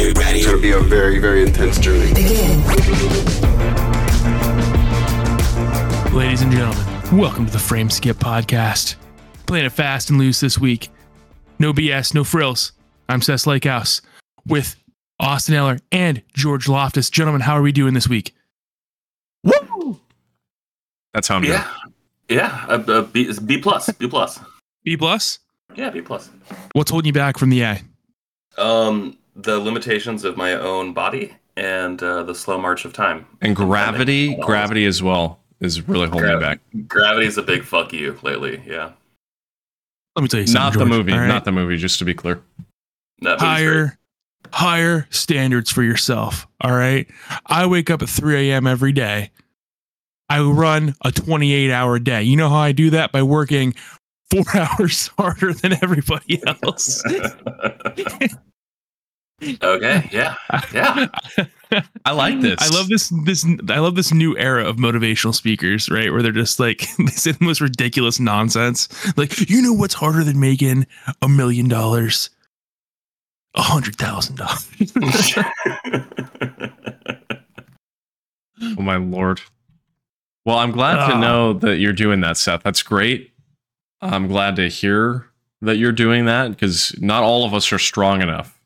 Get ready. It's going to be a very, very intense journey. Begin. Ladies and gentlemen, welcome to the Frame Skip Podcast. Playing it fast and loose this week. No BS, no frills. I'm Seth Lakehouse with Austin Eller and George Loftus. Gentlemen, how are we doing this week? Woo! That's how I'm doing. Yeah, yeah. A, a B, it's B plus, B plus. B plus? Yeah, B plus. What's holding you back from the A? Um, the limitations of my own body and uh, the slow march of time. And gravity, Funding. gravity as well is really holding me back. Gravity's a big fuck you lately. Yeah, Let me tell you something. Not the movie, all right? not the movie. Just to be clear. that movie's great. higher higher standards for yourself all right i wake up at 3 a.m every day i run a 28 hour day you know how i do that by working four hours harder than everybody else okay, yeah, yeah. I like this. i love this this i love this new era of motivational speakers right where they're just like they say the most ridiculous nonsense like you know what's harder than making a million dollars a hundred thousand dollars Oh my lord. Well, I'm glad to Ah. know that you're doing that, Seth. That's great. I'm glad to hear that you're doing that because not all of us are strong enough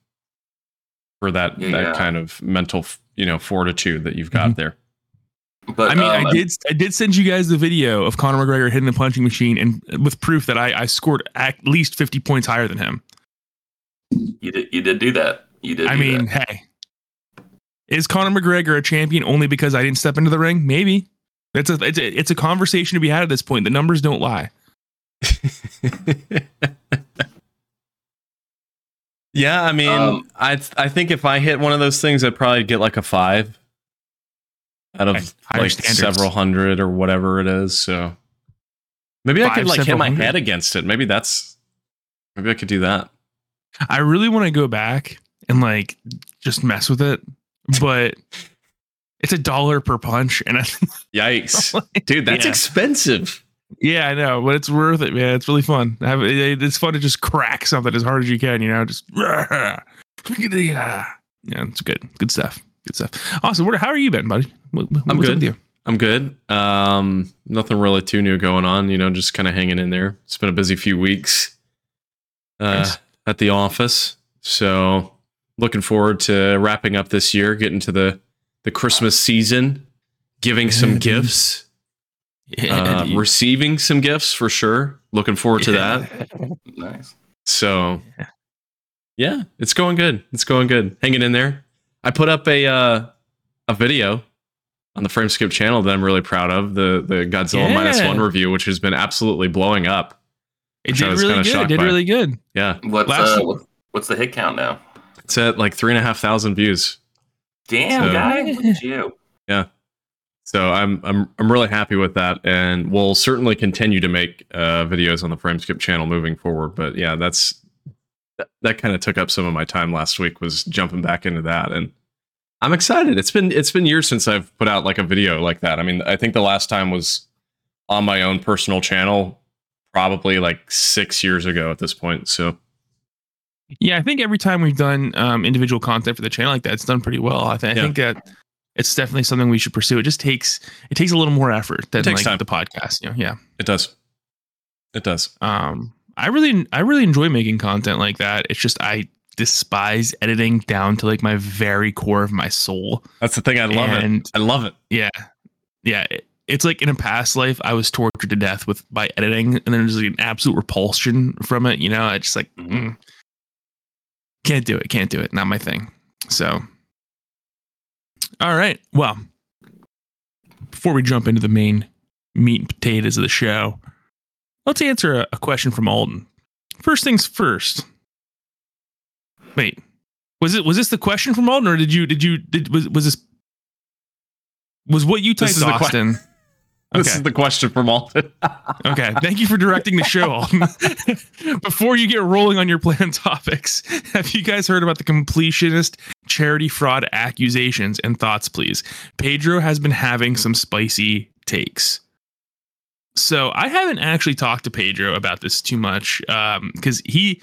for that Yeah. that kind of mental, you know, fortitude that you've got Mhm. there. but I mean, um, I did. I did send you guys the video of Conor McGregor hitting the punching machine, and with proof that I, I scored at least fifty points higher than him. You did. You did do that. You did. I mean, that. hey, is Conor McGregor a champion only because I didn't step into the ring? Maybe. It's a it's a, it's a conversation to be had at this point. The numbers don't lie. yeah, I mean, Um, I I think if I hit one of those things, I'd probably get like a five out of like standards. several hundred or whatever it is. So maybe I could like hit my hundred? head against it. Maybe that's maybe I could do that. I really want to go back and like just mess with it, but it's a dollar per punch, and I, Yikes, dude, that's Yeah. expensive. Yeah, I know, but it's worth it, man. It's really fun. Have, it, it's fun to just crack something as hard as you can, you know, just yeah, it's good, good stuff, good stuff. Awesome. How are you been, buddy? What, I'm what's good. with you? I'm good. Um, nothing really too new going on. You know, just kind of hanging in there. It's been a busy few weeks uh, Nice. at the office, so looking forward to wrapping up this year, getting to the the Christmas season, giving some gifts, Yeah, uh, receiving some gifts for sure. Looking forward to that. nice. So, Yeah. yeah, it's going good. It's going good. Hanging in there. I put up a uh, a video on the Frame Skip channel that I'm really proud of. The the Godzilla Yeah. minus one review, which has been absolutely blowing up. it did really good. It did by. really good. Yeah, What's Last- uh, what's, what's the hit count now? it's at like three and a half thousand views. Damn, So- guy, look at you. So I'm I'm I'm really happy with that, and we'll certainly continue to make uh, videos on the Frameskip channel moving forward. But yeah, that's that, that kind of took up some of my time last week was jumping back into that, and I'm excited. It's been it's been years since I've put out like a video like that. I mean, I think the last time was on my own personal channel, probably like six years ago at this point. So Yeah, I think every time we've done um, individual content for the channel like that, it's done pretty well. I, th- I Yeah. think that it's definitely something we should pursue. It just takes it takes a little more effort than takes like time. the podcast. You know, yeah. it does, it does. Um, I really I really enjoy making content like that. It's just I despise editing down to like my very core of my soul. That's the thing. I love it. and I love it. yeah, yeah. It, it's like in a past life, I was tortured to death with by editing, and then there's like an absolute repulsion from it. You know, I just like Mhm. mm, can't do it, can't do it, not my thing. So, all right, well, before we jump into the main meat and potatoes of the show, let's answer a, a question from Alden. First things first. Wait, was it was this the question from Alden, or did you did you did was was this was what you typed This is the que- Austin? This Okay. is the question from Alton. Okay. Thank you for directing the show. Before you get rolling on your planned topics, have you guys heard about the completionist charity fraud accusations and thoughts, please? Pedro has been having some spicy takes. So I haven't actually talked to Pedro about this too much because he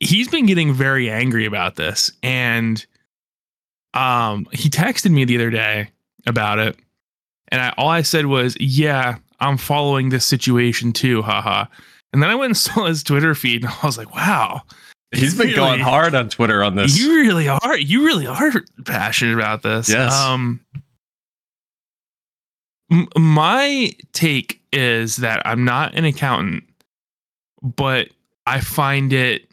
he's been getting very angry about this, and Um, he texted me the other day about it, and I, all I said was, "Yeah, I'm following this situation too." Haha. And then I went and saw his Twitter feed, and I was like, "Wow." He's been really- going hard on Twitter on this. You really are. You really are passionate about this. Yes. Um, m- my take is that I'm not an accountant, but I find it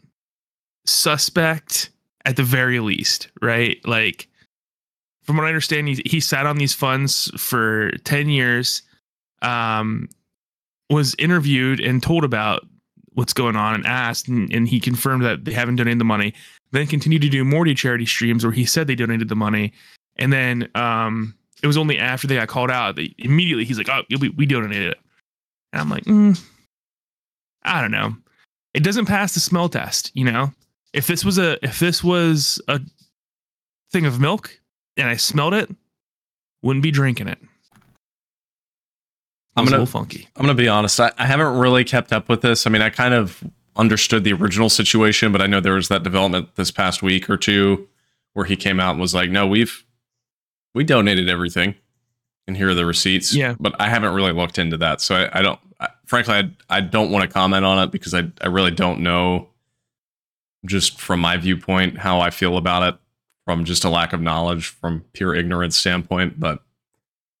suspect at the very least, right? Like, from what I understand, he, he sat on these funds for 10 years, um, was interviewed and told about what's going on and asked, and, and he confirmed that they haven't donated the money. Then continued to do Morty charity streams where he said they donated the money, and then um, it was only after they got called out that immediately he's like, "Oh, we, we donated it," and I'm like, mm, I don't know. It doesn't pass the smell test, you know. If this was a if this was a thing of milk and I smelled it, wouldn't be drinking it. I'm I'm gonna- a little funky. I'm gonna be honest. I, I haven't really kept up with this. I mean, I kind of understood the original situation, but I know there was that development this past week or two where he came out and was like, "No, we've we donated everything, and here are the receipts." Yeah. but I haven't really looked into that, so I, I don't. I, frankly, I I don't want to comment on it because I I really don't know. Just from my viewpoint, how I feel about it, from just a lack of knowledge, from pure ignorance standpoint, but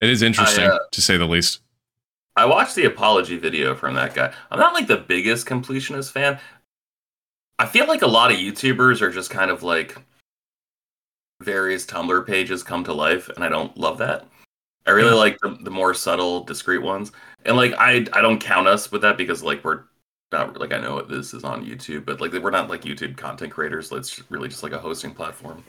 it is interesting uh, to say the least. I watched the apology video from that guy. I'm not like the biggest completionist fan. I feel like a lot of YouTubers are just kind of like various Tumblr pages come to life, and I don't love that. I really like the, the more subtle, discreet ones, and like I I don't count us with that because like we're not like I know this is on YouTube, but like we're not like YouTube content creators. It's really just like a hosting platform.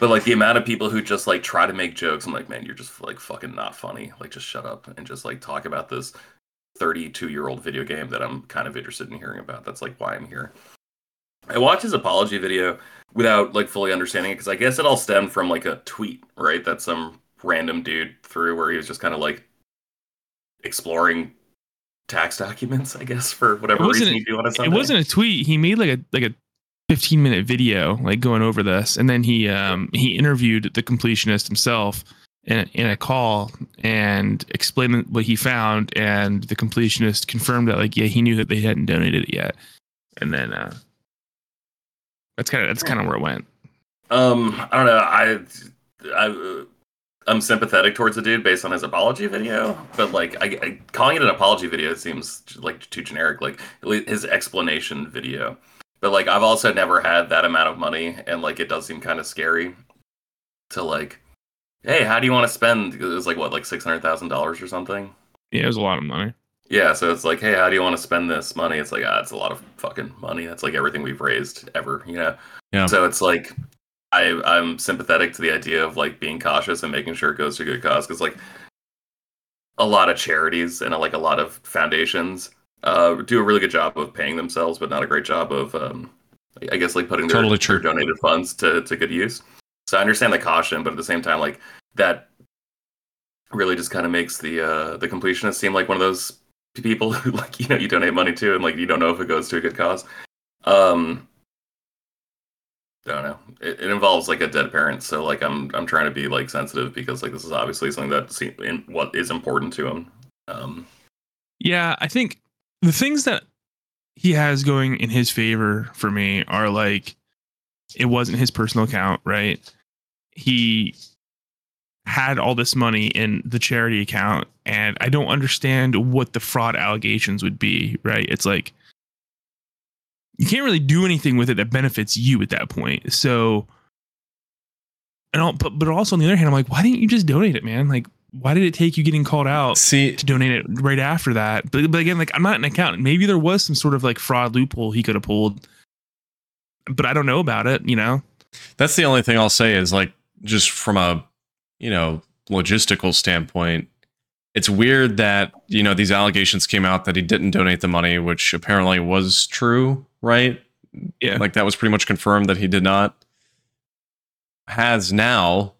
But like the amount of people who just like try to make jokes, I'm like, man, you're just like fucking not funny. Like just shut up and just like talk about this 32 year old video game that I'm kind of interested in hearing about. That's like why I'm here. I watched his apology video without like fully understanding it because I guess it all stemmed from like a tweet, right? That some random dude threw where he was just kind of like exploring tax documents, I guess, for whatever reason you do on a It wasn't a tweet. He made like a like a 15 minute video like going over this, and then he um he interviewed the completionist himself in in a call and explained what he found, and the completionist confirmed that like yeah he knew that they hadn't donated it yet, and then uh that's kind of that's kind of where it went. Um, I don't know. I, I, I'm sympathetic towards the dude based on his apology video, but like, I, I calling it an apology video seems like too generic. Like his explanation video, but like, I've also never had that amount of money, and like, it does seem kind of scary to like, hey, how do you want to spend? It was like what, like six hundred thousand dollars or something. Yeah, it was a lot of money. Yeah, so it's like, hey, how do you want to spend this money? It's like, ah, it's a lot of fucking money. That's like everything we've raised ever, you know. Yeah. So it's like, I I'm sympathetic to the idea of like being cautious and making sure it goes to a good cause because like a lot of charities and like a lot of foundations uh, do a really good job of paying themselves, but not a great job of um, I guess like putting their, Totally their donated funds to to good use. So I understand the caution, but at the same time, like that really just kind of makes the uh, the completionist seem like one of those people who like you know you donate money to and like you don't know if it goes to a good cause. Um, I don't know. It, it involves like a dead parent, so like I'm I'm trying to be like sensitive because like this is obviously something that in what is important to him. Um, Yeah, I think the things that he has going in his favor for me are like it wasn't his personal account, right? He had all this money in the charity account and I don't understand what the fraud allegations would be, right? It's like you can't really do anything with it that benefits you at that point. So and all, but but also on the other hand, I'm like, why didn't you just donate it, man? Like, why did it take you getting called out See, to donate it right after that. But, but again, like I'm not an accountant. Maybe there was some sort of like fraud loophole he could have pulled, but I don't know about it. You know? that's the only thing I'll say is like just from a you know logistical standpoint, it's weird that you know these allegations came out that he didn't donate the money, which apparently was true, right? Yeah. like that was pretty much confirmed that he did not. Has now,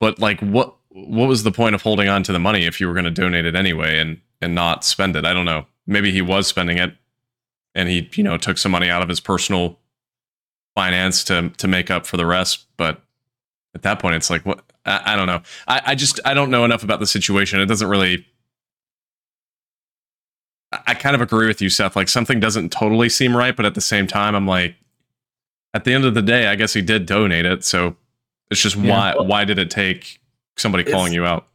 but like what what was the point of holding on to the money if you were going to donate it anyway and and not spend it? I don't know. Maybe he was spending it, and he you know took some money out of his personal finance to to make up for the rest. But at that point, it's like what I, I don't know. I, I just I don't know enough about the situation. It doesn't really. I, I kind of agree with you, Seth. Like something doesn't totally seem right, but at the same time, I'm like, at the end of the day, I guess he did donate it. So it's just Yeah. why why did it take somebody It's- calling you out?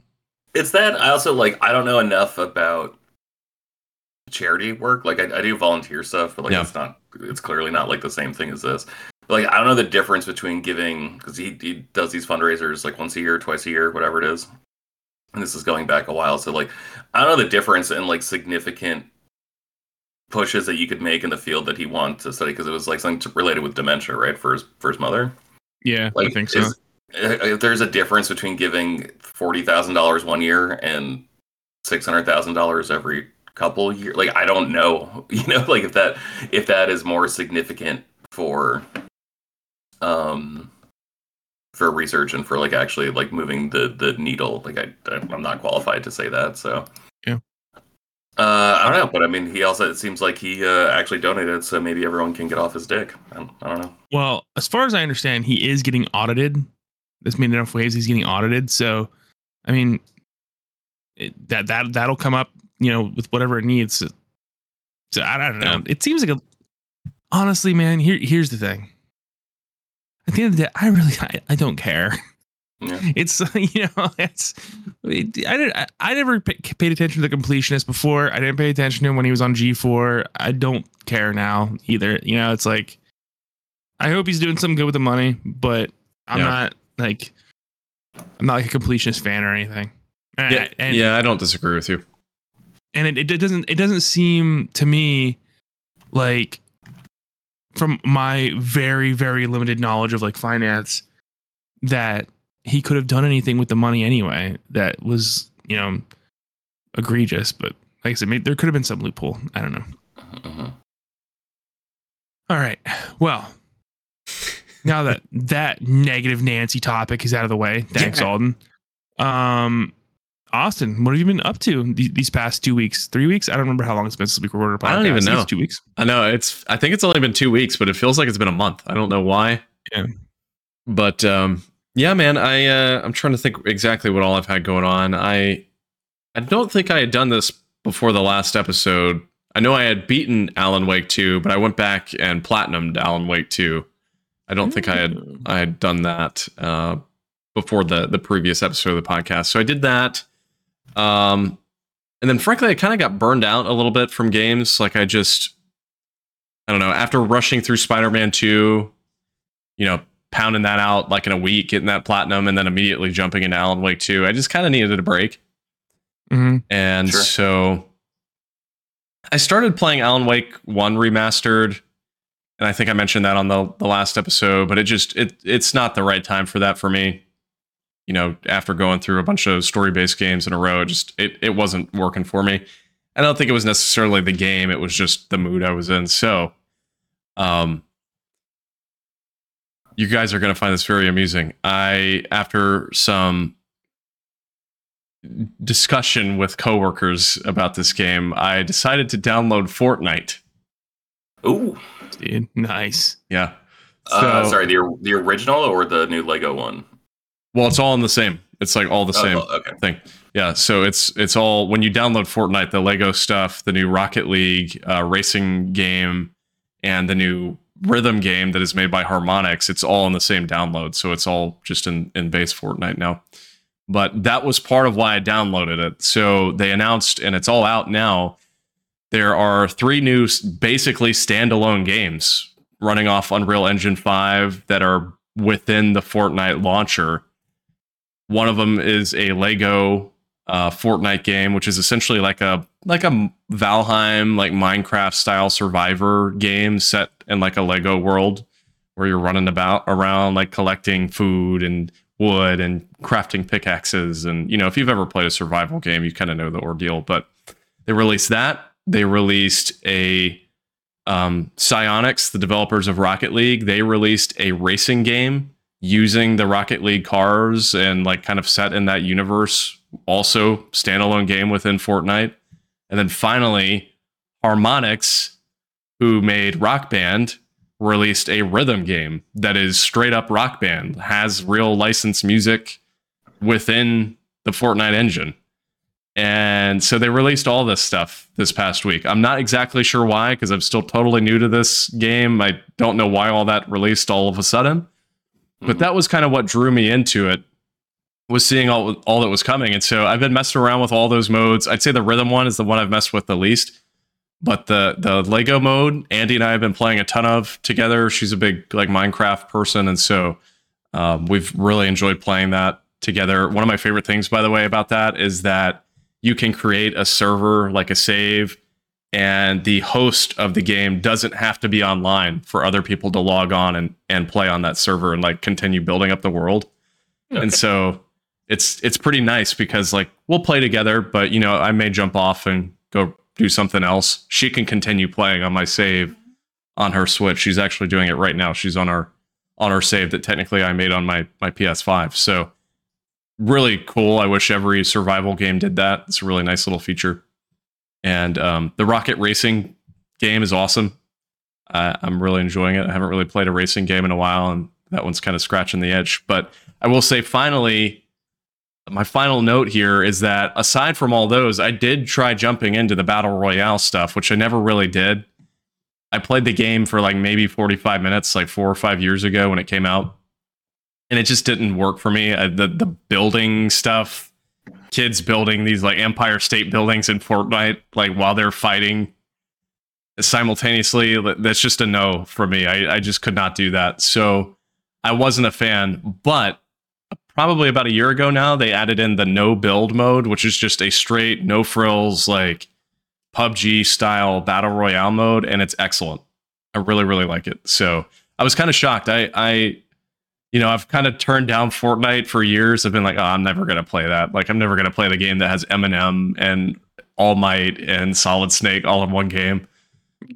It's that I also like I don't know enough about charity work. Like I, I do volunteer stuff, but like Yeah. it's not it's clearly not like the same thing as this. But, like I don't know the difference between giving because he he does these fundraisers like once a year, twice a year, whatever it is. And this is going back a while, so like I don't know the difference in like significant pushes that you could make in the field that he wanted to study because it was like something to, related with dementia, right? For his for his mother. Yeah, Like I think so. is- if there's a difference between giving forty thousand dollars one year and six hundred thousand dollars every couple years. Like I don't know, you know, like if that if that is more significant for um for research and for like actually like moving the the needle. Like I I'm not qualified to say that. So Yeah. Uh, I don't know, but I mean, he also it seems like he uh, actually donated, so maybe everyone can get off his dick. I don't, I don't know. Well, as far as I understand, he is getting audited. This made enough waves. He's getting audited. So, I mean, it, that that that'll come up, you know, with whatever it needs. So, so I, don't know. It seems like a. Honestly, man, here here's the thing. At the end of the day, I really I, I don't care. Yeah. It's you know it's I did I, I never pa- paid attention to the completionist before. I didn't pay attention to him when he was on G four. I don't care now either. You know, it's like I hope he's doing something good with the money, but I'm Yeah. not like I'm not like a completionist fan or anything. And, Yeah, and, yeah, I don't disagree with you. and it, it doesn't it doesn't seem to me like from my very very limited knowledge of like finance that he could have done anything with the money anyway that was you know egregious but like i said maybe there could have been some loophole i don't know Mhm. all right well now that that negative nancy topic is out of the way thanks Yeah. alden um austin what have you been up to these, these past two weeks three weeks i don't remember how long it's been since we recorded a podcast I don't even know. it's two weeks I know it's. I think it's only been two weeks, but it feels like it's been a month. I don't know why. Yeah. But um, yeah, man. I uh, I'm trying to think exactly what all I've had going on. I I don't think I had done this before the last episode. I know I had beaten Alan Wake 2, but I went back and platinumed Alan Wake 2. I don't think I had I had done that uh, before the the previous episode of the podcast. So I did that. Um, and then frankly, I kind of got burned out a little bit from games. Like I just, I don't know. After rushing through Spider-Man Two, you know, pounding that out like in a week, getting that platinum, and then immediately jumping into Alan Wake Two, I just kind of needed a break. Mhm. And Sure. so I started playing Alan Wake 1 remastered. And I think I mentioned that on the, the last episode, but it just it it's not the right time for that for me. You know, after going through a bunch of story-based games in a row, it just it, it wasn't working for me. I don't think it was necessarily the game, it was just the mood I was in. So um you guys are going to find this very amusing. I after some discussion with coworkers about this game, I decided to download Fortnite. Ooh, dude nice Yeah. uh, sorry, the the original or the new Lego one? Well, it's all in the same. It's like all the Oh, same oh, okay. thing. Yeah. So it's it's all when you download Fortnite, the Lego stuff, the new Rocket League uh, racing game, and the new rhythm game that is made by Harmonix. It's all in the same download. So it's all just in in base Fortnite now. But that was part of why I downloaded it. So they announced, and it's all out now. There are three new, basically standalone games running off Unreal Engine 5 that are within the Fortnite launcher. One of them is a Lego uh, Fortnite game, which is essentially like a like a Valheim, like Minecraft style survivor game set in like a Lego world where you're running about around like collecting food and wood and crafting pickaxes and you know if you've ever played a survival game you kind of know the ordeal but they released that they released a um, the developers of Rocket League, they released a racing game using the Rocket League cars and like kind of set in that universe. Also, standalone game within Fortnite. And then finally, Harmonix, who made Rock Band, released a rhythm game that is straight up rock band, has real licensed music within the Fortnite engine. And so they released all this stuff this past week. I'm not exactly sure why because I'm still totally new to this game. I don't know why all that released all of a sudden. But Mhm. that was kind of what drew me into it was seeing all all that was coming. And so I've been messing around with all those modes. I'd say the rhythm one is the one I've messed with the least. But the the Lego mode, Andie and I have been playing a ton of together. She's a big like Minecraft person, and so um, we've really enjoyed playing that together. One of my favorite things, by the way, about that is that you can create a server like a save, and the host of the game doesn't have to be online for other people to log on and and play on that server and like continue building up the world. And so it's it's pretty nice because like we'll play together, but you know I may jump off and go do something else. She can continue playing on my save on her Switch. She's actually doing it right now. She's on our on our save that technically I made on my my PS5. So really cool. I wish every survival game did that. It's a really nice little feature. And um, the rocket racing game is awesome. I'm really enjoying it. I haven't really played a racing game in a while, and that one's kind of scratching the edge. But I will say, finally, my final note here is that aside from all those, I did try jumping into the battle royale stuff, which I never really did. I played the game for like maybe 45 minutes, like four or five years ago when it came out, and it just didn't work for me. I, the the building stuff, kids building these like Empire State buildings in Fortnite, like while they're fighting simultaneously, that's just a no for me. I, I just could not do that. So I wasn't a fan, but probably about a year ago now, they added in the no build mode, which is just a straight, no frills, like PUBG style battle royale mode, and it's excellent. I really, really like it. So I was kind of shocked. I, I, you know, I've kind of turned down Fortnite for years. I've been like, oh, I'm never gonna play that. Like, I'm never gonna play the game that has Eminem and All Might and Solid Snake all in one game.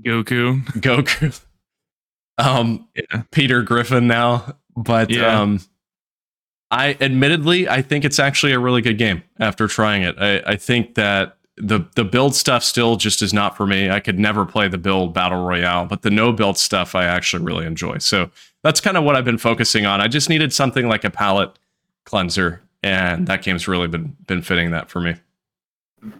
Goku. Goku. Um, Yeah. Peter Griffin now, but Yeah. um, I admittedly I think it's actually a really good game after trying it. I, I think that the the build stuff still just is not for me. I could never play the build battle royale, but the no build stuff I actually really enjoy. So that's kind of what I've been focusing on. I just needed something like a palette cleanser, and that game's really been been fitting that for me.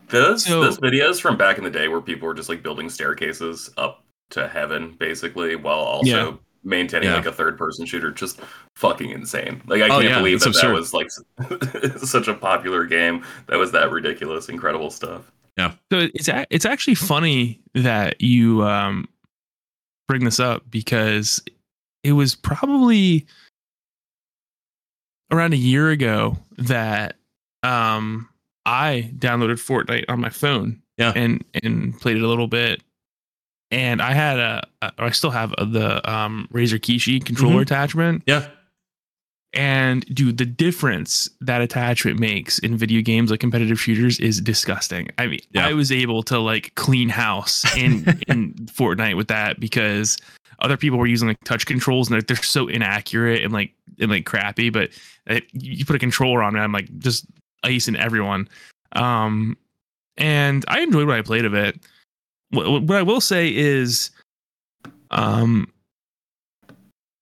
Those So- those videos from back in the day where people were just like building staircases up to heaven, basically, while also Yeah. maintaining Yeah. like a third person shooter, just fucking insane. Like I Oh, can't yeah, believe that absurd. that was like such a popular game. That was that ridiculous, incredible stuff. Yeah. So it's a- it's actually funny that you um bring this up because it was probably around a year ago that um I downloaded Fortnite on my phone. Yeah. And and played it a little bit. And I had a, I still have the um Razer Kishi controller Mhm. attachment. Yeah, And dude, the difference that attachment makes in video games like competitive shooters is disgusting. I mean, Yeah. I was able to like clean house in in Fortnite with that because other people were using like touch controls and they're, they're so inaccurate and like and like crappy. But it, you put a controller on it, I'm like just icing everyone. Um, and I enjoyed what I played of it. What, what I will say is, um,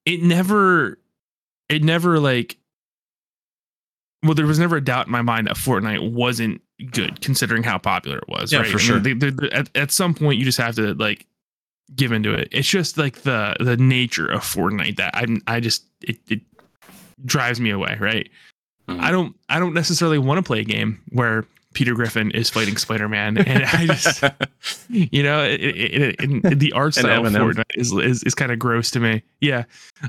it never it never like well there was never a doubt in my mind that fortnite wasn't good considering how popular it was Yeah, right for I mean, sure. they- they- they- at, at some point you just have to like give into it. It's just like the the nature of fortnite that i'm i just it, it drives me away right? Mhm. i don't i don't necessarily want to play a game where peter griffin is fighting spider-man and i just you know it, it, it, it- the art style of. Fortnite is is, is kind of gross to me. Yeah.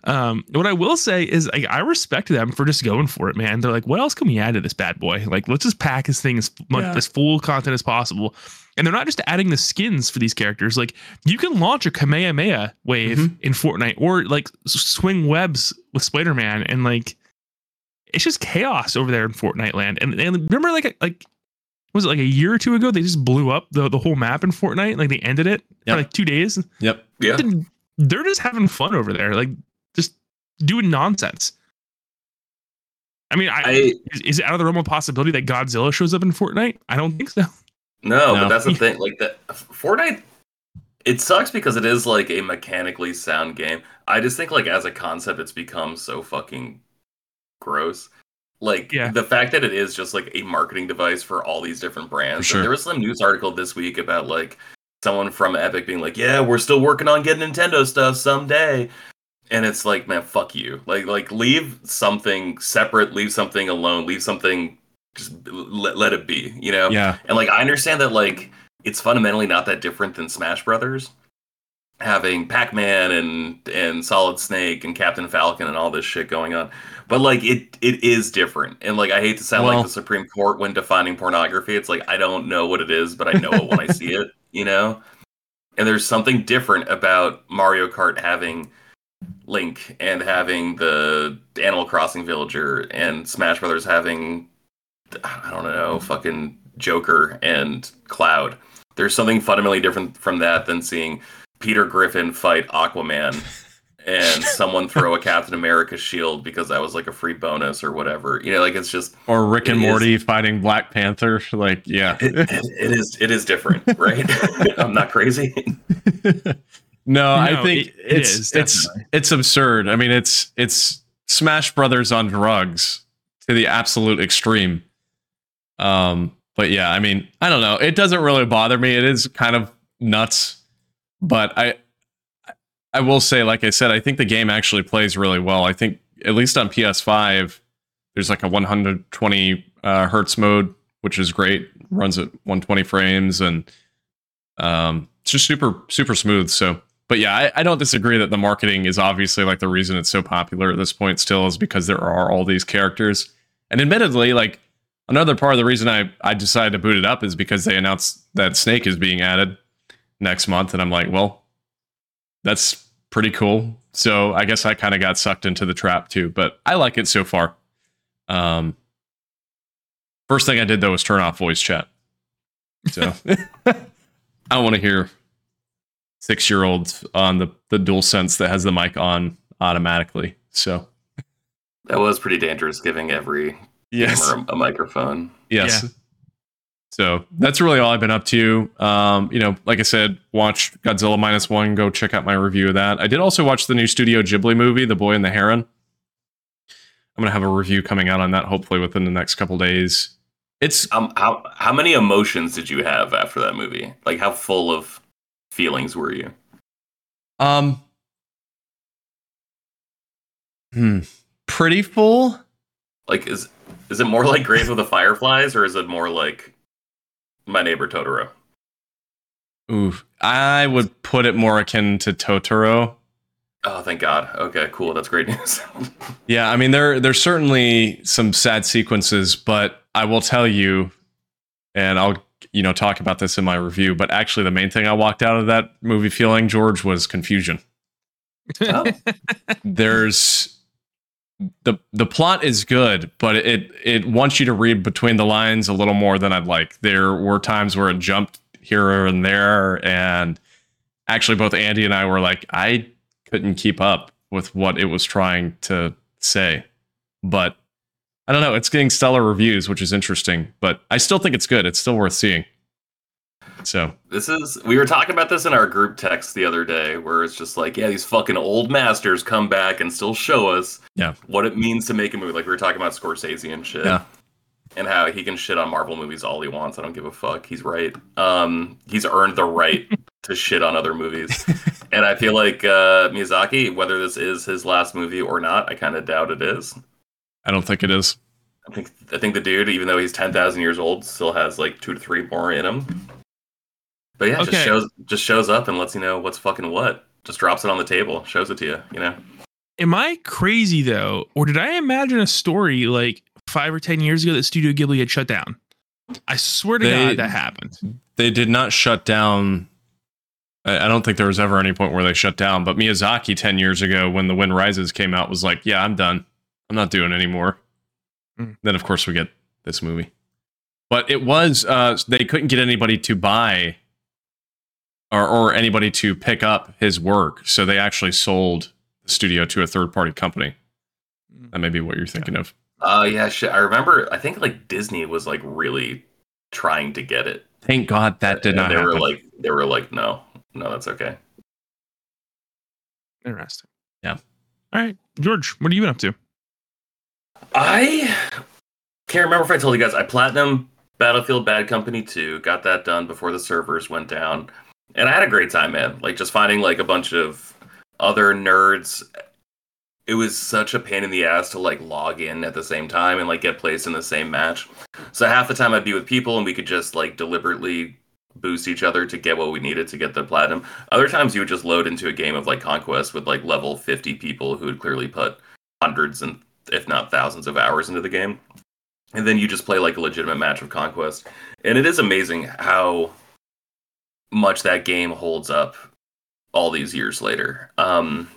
Um what i will say is like i respect them for just going for it man. They're like what else can we add to this bad boy? Like let's just pack this thing as much Yeah. as full content as possible and they're not just adding the skins for these characters like you can launch a kamehameha wave Mhm. in fortnite or like swing webs with spider-man and like it's just chaos over there in fortnite land and, and remember like like was it like a year or two ago they just blew up the, the whole map in Fortnite like they ended it Yep. for like two days yep. Yeah. they're just having fun over there like just doing nonsense I mean I, I is, is it out of the realm of possibility that Godzilla shows up in Fortnite I don't think so no, No. but that's the thing. Like that Fortnite It sucks because it is like a mechanically sound game. I just think like as a concept, it's become so fucking gross. Like Yeah. the fact that it is just like a marketing device for all these different brands. Sure. There was some news article this week about like someone from Epic being like, "Yeah, we're still working on getting Nintendo stuff someday." And it's like, man, fuck you. Like, like leave something separate, leave something alone, leave something just let, let it be. You know? Yeah. And like I understand that like it's fundamentally not that different than Smash Brothers, having Pac-Man and and Solid Snake and Captain Falcon and all this shit going on. But like it it is different. And like I hate to sound Well- like the Supreme Court when defining pornography. It's like I don't know what it is, but I know it when I see it, you know? And there's something different about Mario Kart having Link and having the Animal Crossing villager and Smash Brothers having I don't know, fucking Joker and Cloud. There's something fundamentally different from that than seeing Peter Griffin fight Aquaman and someone throw a Captain America shield because that was like a free bonus or whatever. You know, like it's just Or Rick and It is- Morty fighting Black Panther. Like, yeah. it, it, it is it is different, right? I'm not crazy. no, I think it- it it's is, it's it's absurd. I mean, it's it's Smash Brothers on drugs to the absolute extreme. Um, but yeah, I mean, I don't know. It doesn't really bother me. It is kind of nuts, but I I will say, like I said, I think the game actually plays really well. I think at least on PS5, there's like a 120 uh, hertz mode, which is great. Runs at 120 frames, and um, it's just super super smooth. So, but yeah, I, I don't disagree that the marketing is obviously like the reason it's so popular at this point. Still, is because there are all these characters, and admittedly, like another part of the reason I I decided to boot it up is because they announced that Snake is being added next month, and I'm like, well, that's pretty cool. So I guess I kind of got sucked into the trap too, but I like it so far. Um, first thing I did though was turn off voice chat. So I don't want to hear six year olds on the the dual sense that has the mic on automatically. So That was pretty dangerous giving every yes, a, a microphone. yes. Yeah. So that's really all I've been up to. Um, you know, like I said, watch Godzilla minus one. Go check out my review of that. I did also watch the new Studio Ghibli movie, The Boy and the Heron. I'm gonna have a review coming out on that hopefully within the next couple days. It's Um, how how many emotions did you have after that movie? Like how full of feelings were you? um hmm, pretty full. Like is is it more like Grave of the Fireflies or is it more like My Neighbor Totoro? Ooh, I would put it more akin to Totoro. Oh, thank God. Okay, cool. That's great news. Yeah, I mean there there's certainly some sad sequences, but I will tell you, and I'll you know talk about this in my review. But actually, the main thing I walked out of that movie feeling, George, was confusion. Oh. There's the the plot is good, but it it wants you to read between the lines a little more than I'd like. There were times where it jumped here and there, and actually, both Andie and I were like, I couldn't keep up with what it was trying to say. But I don't know. It's getting stellar reviews, which is interesting. But I still think it's good. It's still worth seeing. So This is we were talking about this in our group text the other day where it's just like, yeah, these fucking old masters come back and still show us Yeah. what it means to make a movie. Like we were talking about Scorsese and shit. Yeah. And how he can shit on Marvel movies all he wants. I don't give a fuck. He's right. Um, he's earned the right to shit on other movies. and I feel like uh, Miyazaki, whether this is his last movie or not, I kind of doubt it is. I don't think it is. I think I think the dude, even though he's ten thousand years old, still has like two to three more in him. But yeah, Okay. just shows just shows up and lets you know what's fucking what. Just drops it on the table, shows it to you. You know, Am I crazy though, or did I imagine a story like five or ten years ago that Studio Ghibli had shut down? I swear to They- God that happened. They did not shut down. I I don't think there was ever any point where they shut down. But Miyazaki, 10 years ago, when The Wind Rises came out, was like, yeah, I'm done. I'm not doing anymore. Mm. Then, of course, we get this movie. But it was, uh, they couldn't get anybody to buy or, or anybody to pick up his work. So they actually sold the studio to a third party company. That may be what you're thinking of. uh, yeah, shit. I remember. I think like Disney was like really trying to get it. Thank God that did And not they happen. were like, they were like, no. no, that's okay. Interesting. Yeah. All right, George, what have you been up to? I can't remember if I told you guys I platinum Battlefield Bad Company 2, got that done before the servers went down. And I had a great time, man. Like just finding like a bunch of other nerds. It was such a pain in the ass to like log in at the same time and like get placed in the same match. So half the time I'd be with people and we could just like deliberately boost each other to get what we needed to get the platinum. Other times you would just load into a game of like conquest with like level 50 people who had clearly put hundreds and if not thousands of hours into the game. And then you just play like a legitimate match of conquest. And it is amazing how much that game holds up all these years later. Um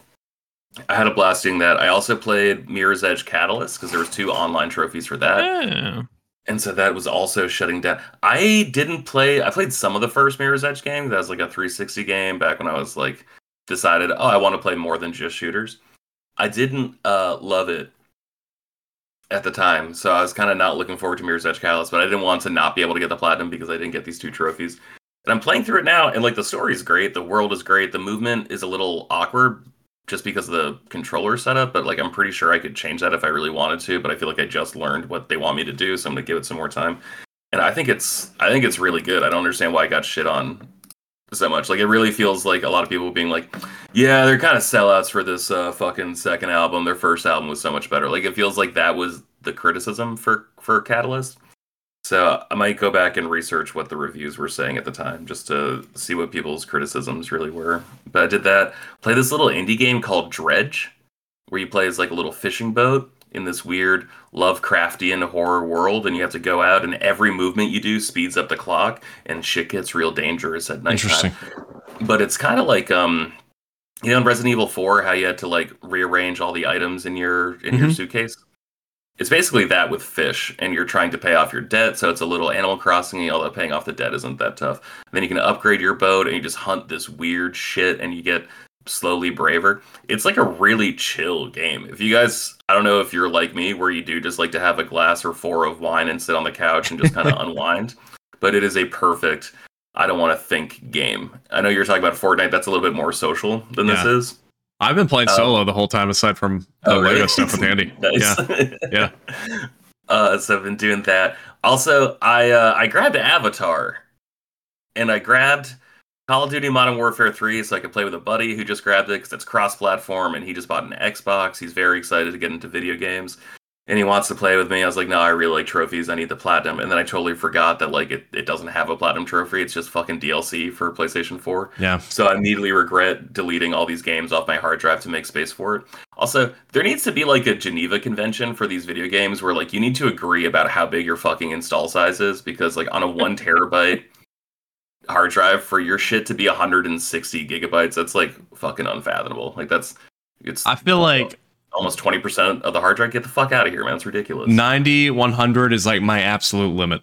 I had a blast doing that. I also played Mirror's Edge Catalyst because there was two online trophies for that Yeah. and so that was also shutting down. I didn't play. I played some of the first Mirror's Edge game. That was like a 360 game back when I was like decided, oh, I want to play more than just shooters. I didn't uh, love it at the time, so I was kind of not looking forward to Mirror's Edge Catalyst. But I didn't want to not be able to get the platinum because I didn't get these two trophies. And I'm playing through it now, and like the story's great, the world is great, the movement is a little awkward just because of the controller setup, but like I'm pretty sure I could change that if I really wanted to, but I feel like I just learned what they want me to do, so I'm gonna give it some more time. And I think it's I think it's really good. I don't understand why I got shit on so much. Like it really feels like a lot of people being like, Yeah, they're kind of sellouts for this uh, fucking second album. Their first album was so much better. Like it feels like that was the criticism for for Catalyst. So I might go back and research what the reviews were saying at the time, just to see what people's criticisms really were. But I did that. Play this little indie game called Dredge, where you play as like a little fishing boat in this weird Lovecraftian horror world, and you have to go out, and every movement you do speeds up the clock, and shit gets real dangerous at night. Interesting. But it's kind of like um, you know, in Resident Evil Four, how you had to like rearrange all the items in your in your Mhm. suitcase it's basically that with fish and you're trying to pay off your debt so it's a little animal crossing although paying off the debt isn't that tough. And then you can upgrade your boat and you just hunt this weird shit and you get slowly braver. It's like a really chill game. If you guys i don't know if you're like me where you do just like to have a glass or four of wine and sit on the couch and just kind of unwind but it is a perfect i don't want to think game. I know you're talking about fortnite that's a little bit more social than this is I've been playing Uh, solo the whole time, aside from the Oh, Lego really? stuff with Andie. nice. Yeah, Uh, so I've been doing that. Also, I uh, I grabbed Avatar, and I grabbed Call of Duty Modern Warfare 3 so I could play with a buddy who just grabbed it because it's cross-platform, and he just bought an Xbox. He's very excited to get into video games, and he wants to play with me. I was like, no, I really like trophies. I need the platinum, and then I totally forgot that like it, it doesn't have a platinum trophy. It's just fucking DLC for PlayStation 4. yeah. So I immediately regret deleting all these games off my hard drive to make space for it. Also, there needs to be like a Geneva convention for these video games where like you need to agree about how big your fucking install size is because like on a 1 terabyte hard drive for your shit to be 160 gigabytes, that's like fucking unfathomable. Like that's it's I feel like almost 20% of the hard drive. Get the fuck out of here, man. It's ridiculous. 90, 100 is like my absolute limit.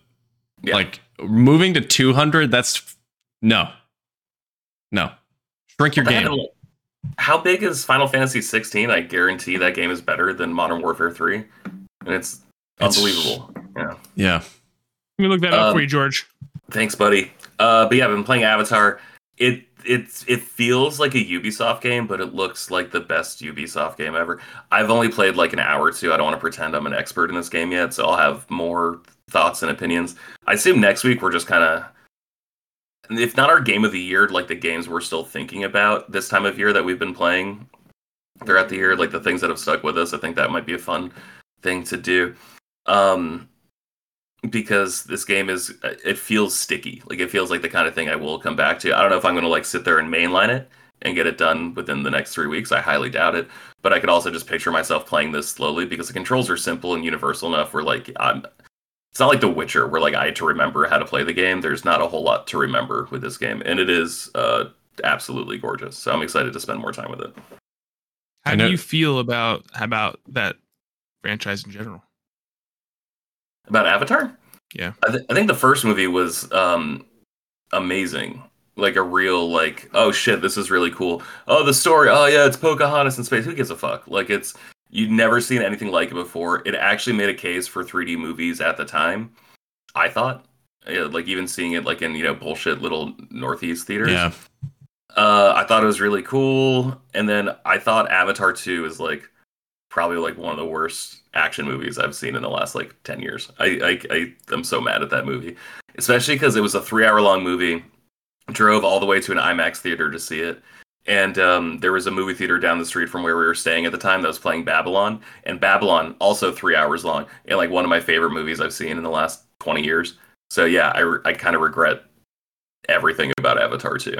Yeah. Like moving to 200, that's no, no. Shrink your game. haven't- How big is Final Fantasy 16? I guarantee that game is better than Modern Warfare 3. And it's It's- unbelievable. Yeah. Yeah. Let me look that up Um, for you, George. Thanks, buddy. Uh, but yeah, I've been playing Avatar. It it's it feels like a Ubisoft game, but it looks like the best Ubisoft game ever. I've only played like an hour or two. I don't want to pretend I'm an expert in this game yet, so I'll have more thoughts and opinions. I assume next week we're just kind of, if not our game of the year, like the games we're still thinking about this time of year that we've been playing throughout the year, like the things that have stuck with us. I think that might be a fun thing to do. Um, because this game is it feels sticky. Like it feels like the kind of thing i will come back to. I don't know if i'm going to like sit there and mainline it and get it done within the next three weeks. I highly doubt it. But i could also just picture myself playing this slowly because the controls are simple and universal enough where like i'm it's not like the witcher where like i had to remember how to play the game. There's not a whole lot to remember with this game. And it is uh absolutely gorgeous. So i'm excited to spend more time with it. How do you feel about about that franchise in general? About avatar? Yeah. I, th- I think the first movie was um amazing. Like a real like oh shit this is really cool. Oh the story oh yeah it's pocahontas in space. Who gives a fuck? Like it's you'd never seen anything like it before. It actually made a case for 3d movies at the time i thought. Yeah, like even seeing it like in you know bullshit little northeast theaters. Yeah. Uh, I thought it was really cool, and then I thought Avatar Two is like probably like one of the worst action movies I've seen in the last like ten years. I I, I am so mad at that movie, especially because it was a three hour long movie. Drove all the way to an IMAX theater to see it, and um, there was a movie theater down the street from where we were staying at the time that was playing Babylon, and Babylon also three hours long, and like one of my favorite movies I've seen in the last twenty years. So yeah, I re- I kind of regret everything about Avatar too.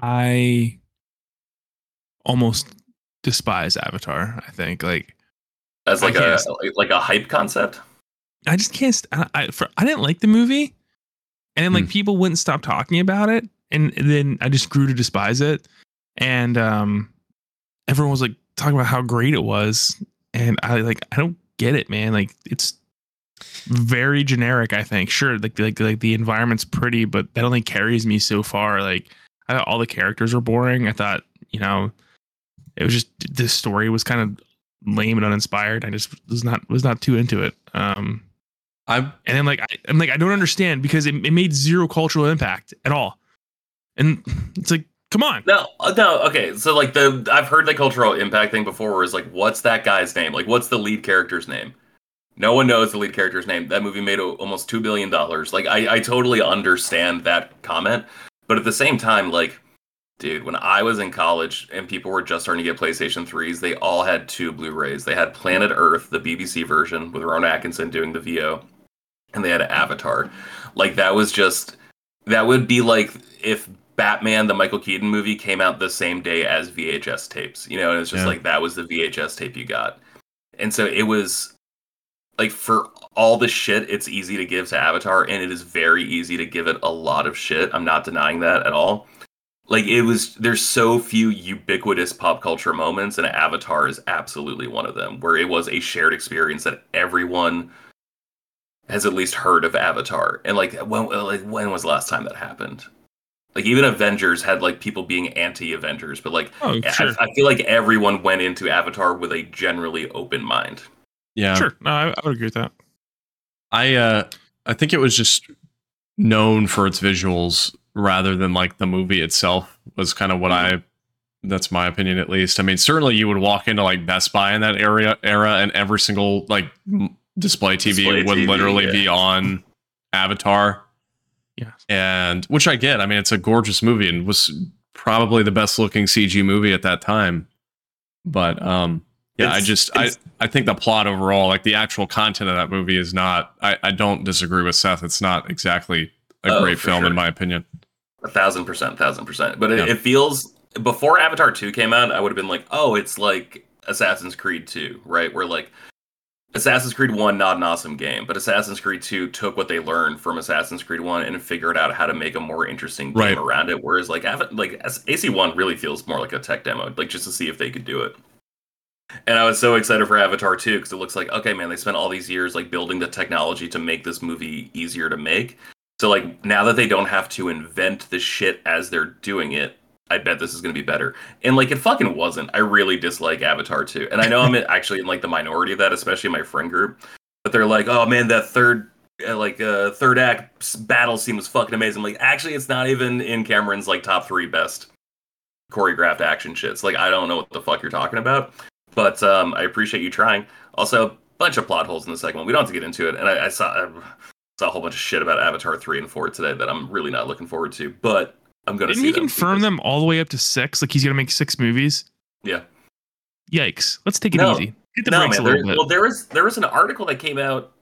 I almost despise Avatar. I think like As like a can't- like a hype concept. I just can't. st- I I, for, I didn't like the movie, and then like Hmm. people wouldn't stop talking about it, and then I just grew to despise it, and um, everyone was like talking about how great it was, and I like I don't get it, man. Like it's very generic. I think sure, like like like the environment's pretty, but that only carries me so far. Like I thought all the characters were boring. I thought you know it was just the story was kind of lame and uninspired. I just was not was not too into it. Um, I and then like I, I'm like I don't understand because it, it made zero cultural impact at all, and it's like come on, No, uh, no, okay. So like the I've heard the cultural impact thing before, where it's like, what's that guy's name? Like, what's the lead character's name? No one knows the lead character's name. That movie made almost two billion dollars. Like, I I totally understand that comment, but at the same time, like, dude, when I was in college and people were just starting to get PlayStation threes, they all had two Blu-rays. They had Planet Earth, the BBC version with Ron Atkinson doing the VO, and they had Avatar. Like that was just that would be like if Batman, the Michael Keaton movie, came out the same day as VHS tapes. You know, and it's just Yeah. like that was the VHS tape you got. And so it was like for all the shit it's easy to give to Avatar, and it is very easy to give it a lot of shit. I'm not denying that at all. Like it was there's so few ubiquitous pop culture moments, and Avatar is absolutely one of them, where it was a shared experience that everyone has at least heard of Avatar. And like when like when was the last time that happened? Like even Avengers had like people being anti-Avengers, but like oh sure, I, I feel like everyone went into Avatar with a generally open mind. yeah. sure, no, I, I would agree with that. I uh I think it was just known for its visuals rather than like the movie itself was kind of what I that's my opinion at least. I mean, certainly you would walk into like Best Buy in that area era and every single like display TV Display would TV, literally yeah. be on Avatar. Yeah. And which I get. I mean, it's a gorgeous movie and was probably the best looking CG movie at that time. But um yeah, I just I, I think the plot overall, like the actual content of that movie is not I, I don't disagree with Seth. It's not exactly a Oh, great film sure. in my opinion. A thousand percent, thousand percent. But it, Yeah. it feels before Avatar 2 came out, I would have been like, oh, it's like Assassin's Creed 2, right? Where like Assassin's Creed 1, not an awesome game, but Assassin's Creed 2 took what they learned from Assassin's Creed 1 and figured out how to make a more interesting game Right. around it. Whereas like like AC1 really feels more like a tech demo, like just to see if they could do it. And I was so excited for Avatar 2 because it looks like, okay, man, they spent all these years like building the technology to make this movie easier to make. So like now that they don't have to invent the shit as they're doing it, I bet this is going to be better. And like it fucking wasn't. I really dislike Avatar 2. And I know I'm actually in like the minority of that, especially in my friend group. But they're like, "Oh man, that third uh, like uh third act battle scene was fucking amazing." I'm like, "Actually, it's not even in Cameron's like top 3 best choreographed action shits. Like I don't know what the fuck you're talking about." But um I appreciate you trying. Also, a bunch of plot holes in the second one. We don't have to get into it. And I, I saw I saw a whole bunch of shit about Avatar 3 and 4 today that I'm really not looking forward to. But I'm gonna Didn't see he them confirm because- them all the way up to six? Like he's gonna make six movies. Yeah. Yikes! Let's take it No. easy. Hit the no, man. a There, bit. well, there was there was an article that came out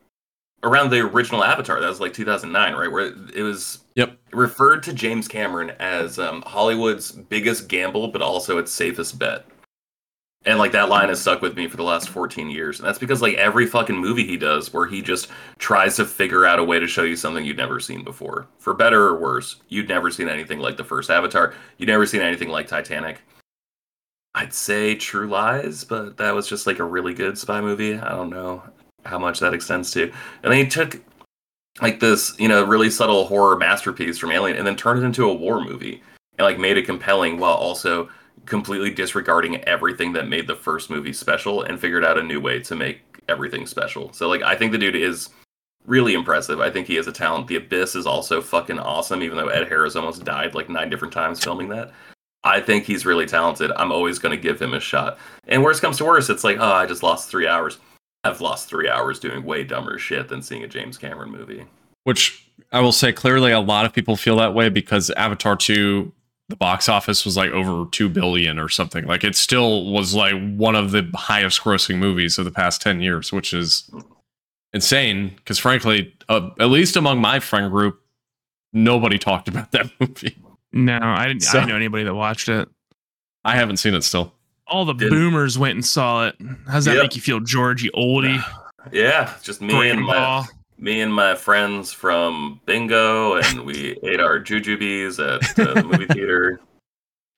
around the original Avatar. That was like 2009, right? Where it was Yep. referred to James Cameron as um, Hollywood's biggest gamble, but also its safest bet. And like that line has stuck with me for the last 14 years. And that's because like every fucking movie he does where he just tries to figure out a way to show you something you'd never seen before. For better or worse, you'd never seen anything like the first Avatar. You'd never seen anything like Titanic. I'd say True Lies, but that was just like a really good spy movie. I don't know how much that extends to. And then he took like this, you know, really subtle horror masterpiece from Alien and then turned it into a war movie and like made it compelling while also completely disregarding everything that made the first movie special and figured out a new way to make everything special. So like I think the dude is really impressive. I think he has a talent. The Abyss is also fucking awesome, even though Ed Harris almost died like nine different times filming that. I think he's really talented. I'm always going to give him a shot. And worst comes to worst, it's like, oh, I just lost three hours. I've lost three hours doing way dumber shit than seeing a James Cameron movie. Which I will say clearly a lot of people feel that way because Avatar 2 the box office was like over 2 billion or something. Like it still was like one of the highest grossing movies of the past 10 years, which is insane because frankly, uh, at least among my friend group, nobody talked about that movie. No, I didn't. So- I didn't know anybody that watched it. I haven't seen it still. All the Didn't- boomers went and saw it. How's that Yep. make you feel, Georgie oldie? Yeah, just me and my Grandpa? Me and my friends from bingo, and we ate our jujubes at uh, the movie theater.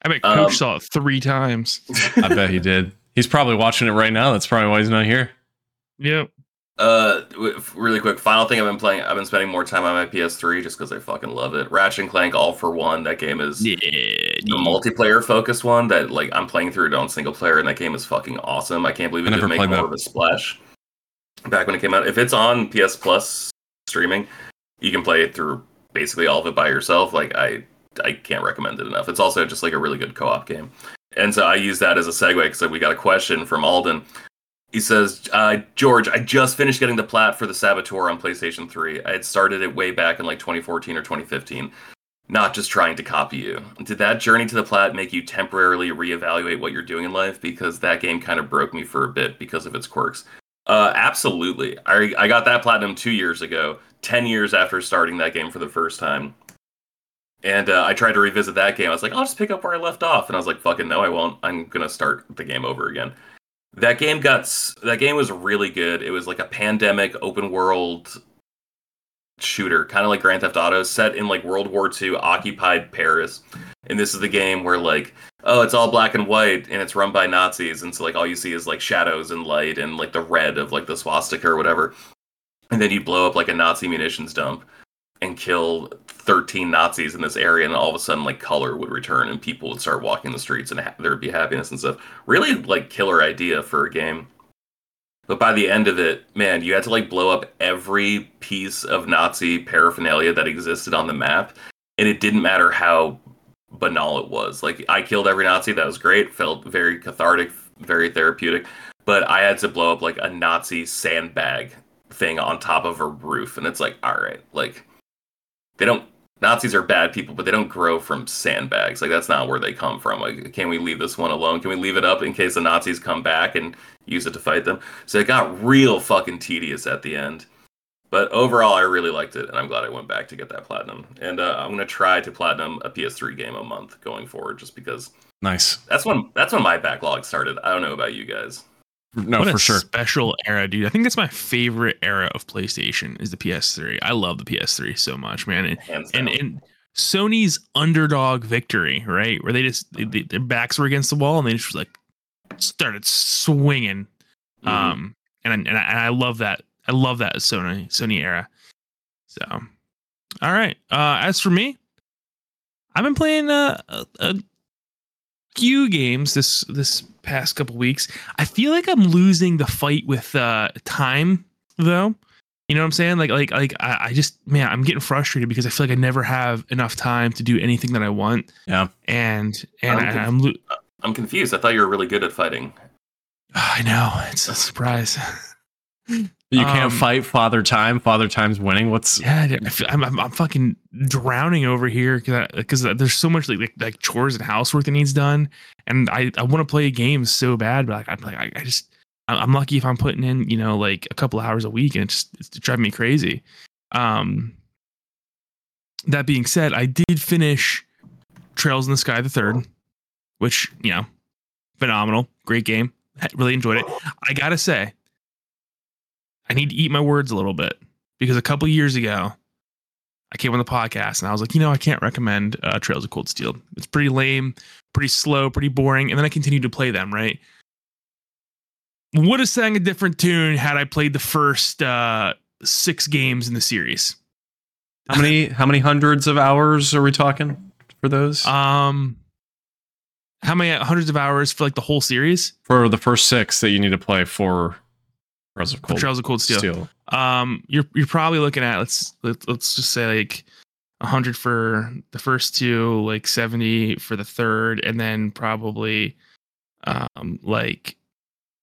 I bet Coach Um, saw it three times. I bet he did. He's probably watching it right now. That's probably why he's not here. Yep. Uh, really quick, final thing I've been playing. I've been spending more time on my PS3 just because I fucking love it. Ratchet and Clank All for One. That game is Yeah. the multiplayer focused one that like I'm playing through it on single player, and that game is fucking awesome. I can't believe I it never didn't make more that. of a splash back when it came out. If it's on PS Plus streaming, you can play it through basically all of it by yourself. Like I, I can't recommend it enough. It's also just like a really good co-op game, and so I use that as a segue because we got a question from Alden. He says, uh, George, I just finished getting the plat for the Saboteur on PlayStation 3. I had started it way back in like 2014 or 2015 not just trying to copy you. Did that journey to the plat make you temporarily reevaluate what you're doing in life? Because that game kind of broke me for a bit because of its quirks. Uh, absolutely. I, I got that platinum two years ago, 10 years after starting that game for the first time. And uh, I tried to revisit that game. I was like, I'll just pick up where I left off. And I was like, fucking no, I won't. I'm to start the game over again. That game got that game was really good. It was like a pandemic open world shooter, kind of like Grand Theft Auto, set in like World War II, occupied Paris. And this is the game where like, oh, it's all black and white, and it's run by Nazis, and so like all you see is like shadows and light and like the red of like the swastika or whatever. And then you blow up like a Nazi munitions dump and kill 13 Nazis in this area, and all of a sudden like color would return and people would start walking the streets and ha- there'd be happiness and stuff. Really like killer idea for a game. But by the end of it, man, you had to like blow up every piece of Nazi paraphernalia that existed on the map, and it didn't matter how banal it was. Like I killed every Nazi, that was great, felt very cathartic, very therapeutic. But I had to blow up like a Nazi sandbag thing on top of a roof, and it's like, all right, like they don't Nazis are bad people, but they don't grow from sandbags. Like that's not where they come from. Like, can we leave this one alone? Can we leave it up in case the Nazis come back and use it to fight them? So it got real fucking tedious at the end. But overall, I really liked it, and I'm glad I went back to get that platinum. And uh, I'm gonna try to platinum a PS3 game a month going forward, just because Nice. that's when that's when my backlog started. I don't know about you guys. No, what for a sure. special era, dude. I think that's my favorite era of PlayStation is the PS3. I love the PS3 so much, man. And Hands down. and, and Sony's underdog victory, right? Where they just they, they- their backs were against the wall and they just like started swinging. Mhm. Um, and I, and I, and I love that. I love that Sony Sony era. So, all right. Uh, as for me, I've been playing uh, a, a few games this this past couple weeks. I feel like I'm losing the fight with uh, time, though. You know what I'm saying? Like, like, like, I, I just, man, I'm getting frustrated because I feel like I never have enough time to do anything that I want. Yeah. And and I'm I, conf- I'm, lo- I'm confused. I thought you were really good at fighting. I know it's a surprise. You can't Um, fight Father Time. Father Time's winning. What's Yeah, I I'm, I'm, I'm fucking drowning over here because there's so much like, like like chores and housework that needs done, and I, I want to play a game so bad, but like I'm like I, I just I- I'm lucky if I'm putting in you know like a couple hours a week, and it's just it's driving me crazy. Um, that being said, I did finish Trails in the Sky the third, which you know, phenomenal, great game, really enjoyed it. I gotta say, I need to eat my words a little bit because a couple years ago, I came on the podcast and I was like, you know, I can't recommend uh, Trails of Cold Steel. It's pretty lame, pretty slow, pretty boring. And then I continued to play them, right? Would have sang a different tune had I played the first uh, six games in the series. how many how many hundreds of hours are we talking for those? Um, how many hundreds of hours for like the whole series for the first six that you need to play for Trails of Cold Trails of Cold Steel? Steel. Um, you're you're probably looking at let's let's, let's just say like hundred for the first two, like seventy for the third, and then probably um like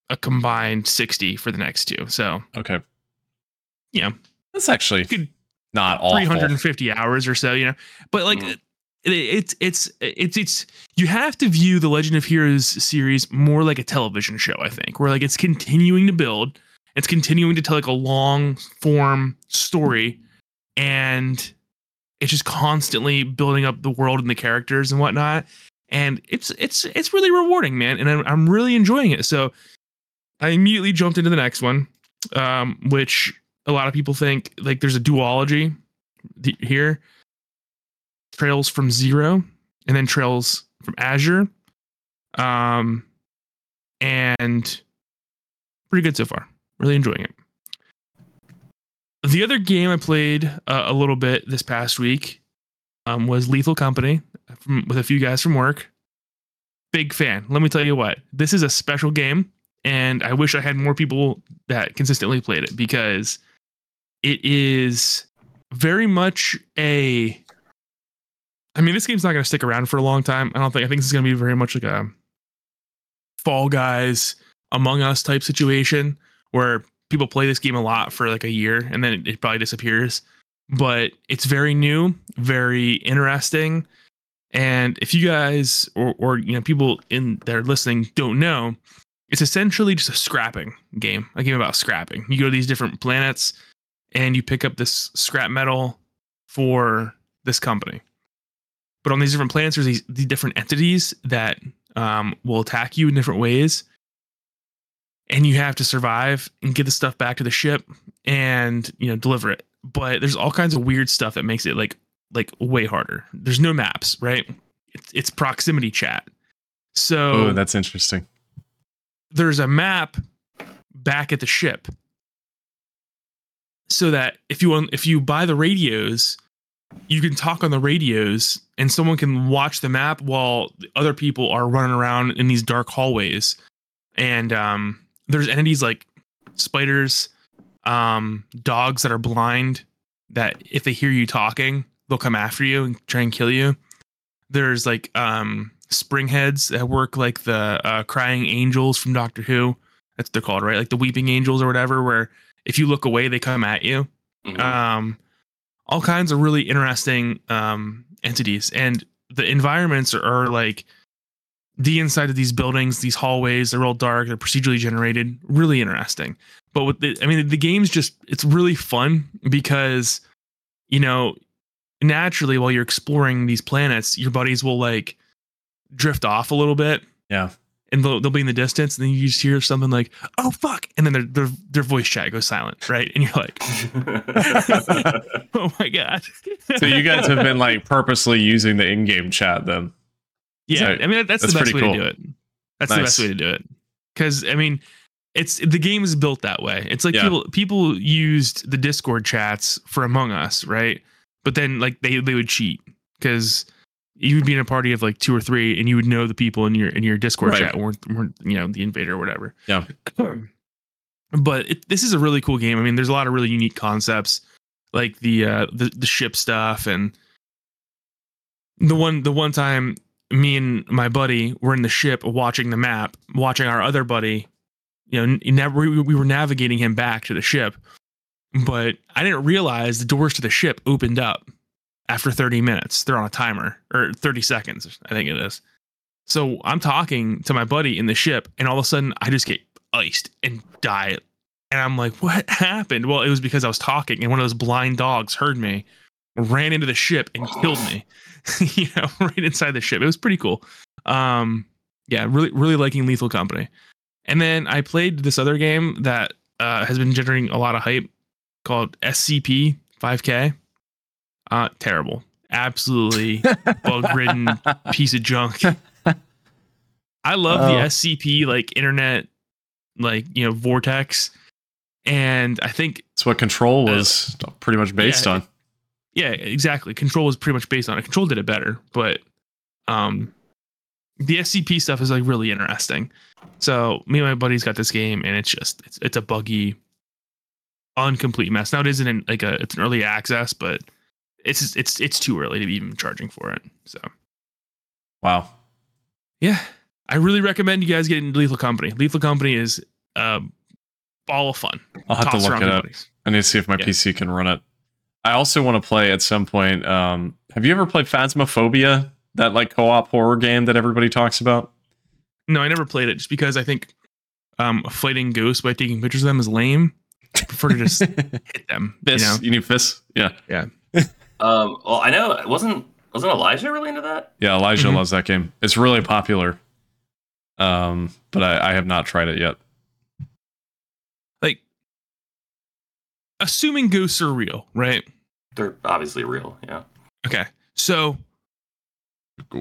a combined sixty for the next two. So Okay. Yeah. That's actually could not awful. 350 hours or so, you know. But like Mm. it, it's it's it's it's you have to view the Legend of Heroes series more like a television show, I think, where like it's continuing to build, it's continuing to tell like a long form story, and it's just constantly building up the world and the characters and whatnot. And it's it's it's really rewarding, man, and I'm, I'm really enjoying it. So I immediately jumped into the next one, um, which a lot of people think like there's a duology here trails from zero and then trails from azure um and pretty good so far really enjoying it the other game i played uh, a little bit this past week um, was lethal company from, with a few guys from work big fan let me tell you what this is a special game and i wish i had more people that consistently played it because it is very much a I mean, this game's not going to stick around for a long time. I don't think. I think this is going to be very much like a Fall Guys, Among Us type situation where people play this game a lot for like a year and then it, it probably disappears. But it's very new, very interesting. And if you guys or or you know people in that are listening don't know, it's essentially just a scrapping game, a game about scrapping. You go to these different planets and you pick up this scrap metal for this company. But on these different planets, there's these, these different entities that um, will attack you in different ways. And you have to survive and get the stuff back to the ship and you know deliver it. But there's all kinds of weird stuff that makes it like like way harder. There's no maps, right? It's, it's proximity chat. So Oh, that's interesting. there's a map back at the ship so that if you if you buy the radios you can talk on the radios and someone can watch the map while other people are running around in these dark hallways and um there's entities like spiders um dogs that are blind that if they hear you talking they'll come after you and try and kill you. There's like um spring heads that work like the uh, crying angels from doctor who. That's what they're called right? Like the weeping angels or whatever where if you look away they come at you. Mhm. um all kinds of really interesting um entities. And the environments are, are like the inside of these buildings these hallways they're all dark they're procedurally generated really interesting. But with the i mean the game's just it's really fun because you know naturally while you're exploring these planets your buddies will like drift off a little bit. Yeah. and they'll, they'll be in the distance and then you just hear something like oh fuck. And then their, their their voice chat goes silent right? And you're like oh my god. So you guys have been like purposely using the in-game chat then. Yeah so i mean that's, that's the best way pretty to do it. That's the best way to do it. Because i mean it's the game is built that way. It's like Yeah. people people used the discord chats for among us right? But then like they they would cheat because you would be in a party of like two or three and you would know the people in your in your discord Right. chat weren't, weren't you know the invader or whatever. Yeah. but it, this is a really cool game. I mean there's a lot of really unique concepts like the uh the, the ship stuff and the one the one time me and my buddy were in the ship watching the map watching our other buddy you know we were navigating him back to the ship. But i didn't realize the doors to the ship opened up after 30 minutes. They're on a timer or 30 seconds i think it is. So i'm talking to my buddy in the ship and all of a sudden i just get iced and die. And i'm like what happened? Well it was because i was talking and one of those blind dogs heard me ran into the ship and killed me. You know right inside the ship. It was pretty cool. Um yeah really really liking lethal company. And then i played this other game that uh, has been generating a lot of hype called scp 5k uh terrible. Absolutely bug ridden piece of junk. I love the Oh. scp like internet like you know vortex. And i think It's what Control was pretty much based Yeah. on. Yeah exactly control was pretty much based on it control did it better but um the scp stuff is like really interesting so me and my buddies got this game and it's just it's, it's a buggy uncomplete mess. Now it isn't in, like a it's an early access, but it's it's it's too early to be even charging for it. So Wow. yeah, I really recommend you guys get into Lethal Company. Lethal Company is a ball of fun. I'll have to look it up. buddies. I need to see if my Yeah. PC can run it. I also want to play at some point. Um, have you ever played Phasmophobia? That like co-op horror game that everybody talks about. No, I never played it just because I think um, fighting ghosts by taking pictures of them is lame. I prefer to just hit them. You Fists. know? You, need fists. Yeah. Um, well, I know wasn't wasn't Elijah really into that? Yeah. Elijah Mhm. loves that game. It's really popular. Um, but I, I have not tried it yet. Like, assuming ghosts are real, right? They're obviously real. Yeah. Okay, so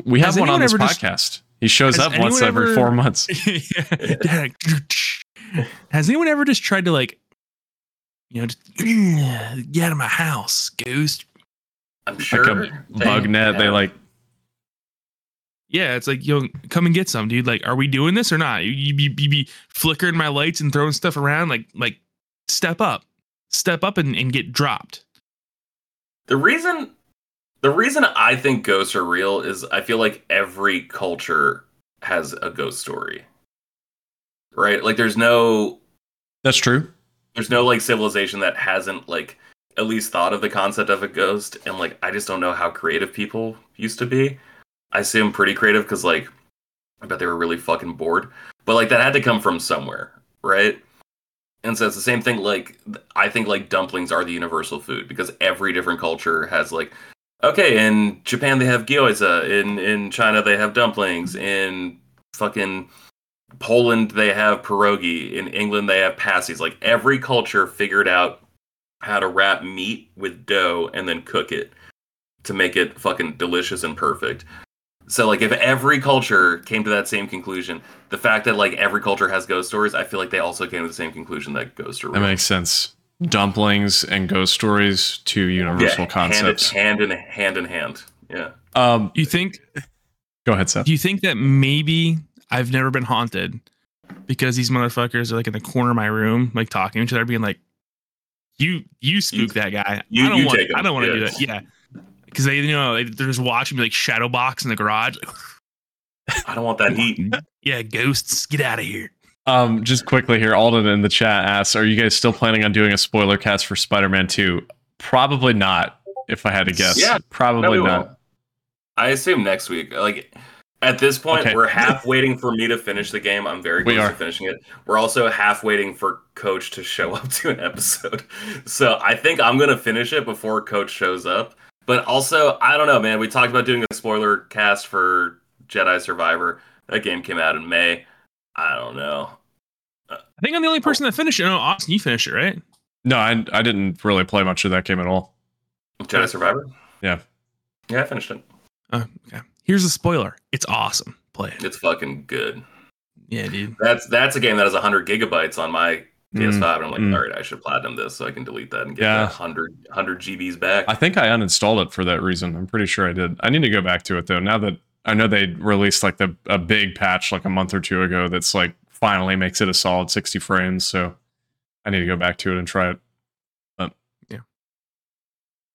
We have one on this ever just- podcast. he shows up once anyone every four months. Has anyone ever just tried to like, you know, just get out of my house, ghost? I'm sure. like a bug net. They like Yeah, it's like yo, come and get some, dude. Like, are we doing this or not? You, you, you be flickering my lights and throwing stuff around. Like, like step up, step up and, and get dropped. The reason the reason I think ghosts are real is I feel like every culture has a ghost story. Right? Like there's no that's true. there's no like civilization that hasn't like at least thought of the concept of a ghost and like I just don't know how creative people used to be. I assume pretty creative cuz like I bet they were really fucking bored. But like that had to come from somewhere, right? And so it's the same thing like I think like dumplings are the universal food because every different culture has like okay, in Japan they have gyoza, in in China they have dumplings, in fucking Poland they have pierogi, in England they have pasties. Like every culture figured out how to wrap meat with dough and then cook it to make it fucking delicious and perfect. So like if every culture came to that same conclusion, the fact that like every culture has ghost stories, I feel like they also came to the same conclusion that ghosts are real. That real. makes sense. Dumplings and ghost stories, two universal concepts. Hand in, hand in hand in hand. Yeah. Um, You think? go ahead, Seth. Do you think that maybe I've never been haunted because these motherfuckers are like in the corner of my room, like talking to each other, being like, "You, you spook that guy. you- I don't want. I don't want to do that. Yeah." Because they, you know, they- they're just watching me like shadow box in the garage. I don't want that heat. yeah, ghosts, get out of here. Um, just quickly here, Alden in the chat asks, "Are you guys still planning on doing a spoiler cast for Spider-Man 2?" Probably not. If I had to guess, Yeah, probably No, not. won't. I assume next week. Like at this point, Okay. we're half waiting for me to finish the game. I'm very We close are. to finishing it. We're also half waiting for Coach to show up to an episode. So I think I'm gonna finish it before Coach shows up. But also, I don't know, man. We talked about doing a spoiler cast for Jedi Survivor. That game came out in May. I don't know. I think I'm the only person that finished it. No, Austin, you finished it, right? No, I, I didn't really play much of that game at all. Jedi Survivor. Yeah. Yeah, I finished it. Oh, okay. Here's a spoiler. It's awesome. Play it. It's fucking good. Yeah, dude. That's that's a game that has 100 gigabytes on my PS5. and I'm like, mm. all right, I should platinum this so I can delete that and get Yeah. that 100, 100 GBs back. I think I uninstalled it for that reason. I'm pretty sure I did. I need to go back to it though. Now that I know they released like the a big patch like a month or two ago that's like finally makes it a solid 60 frames. So I need to go back to it and try it. But Yeah.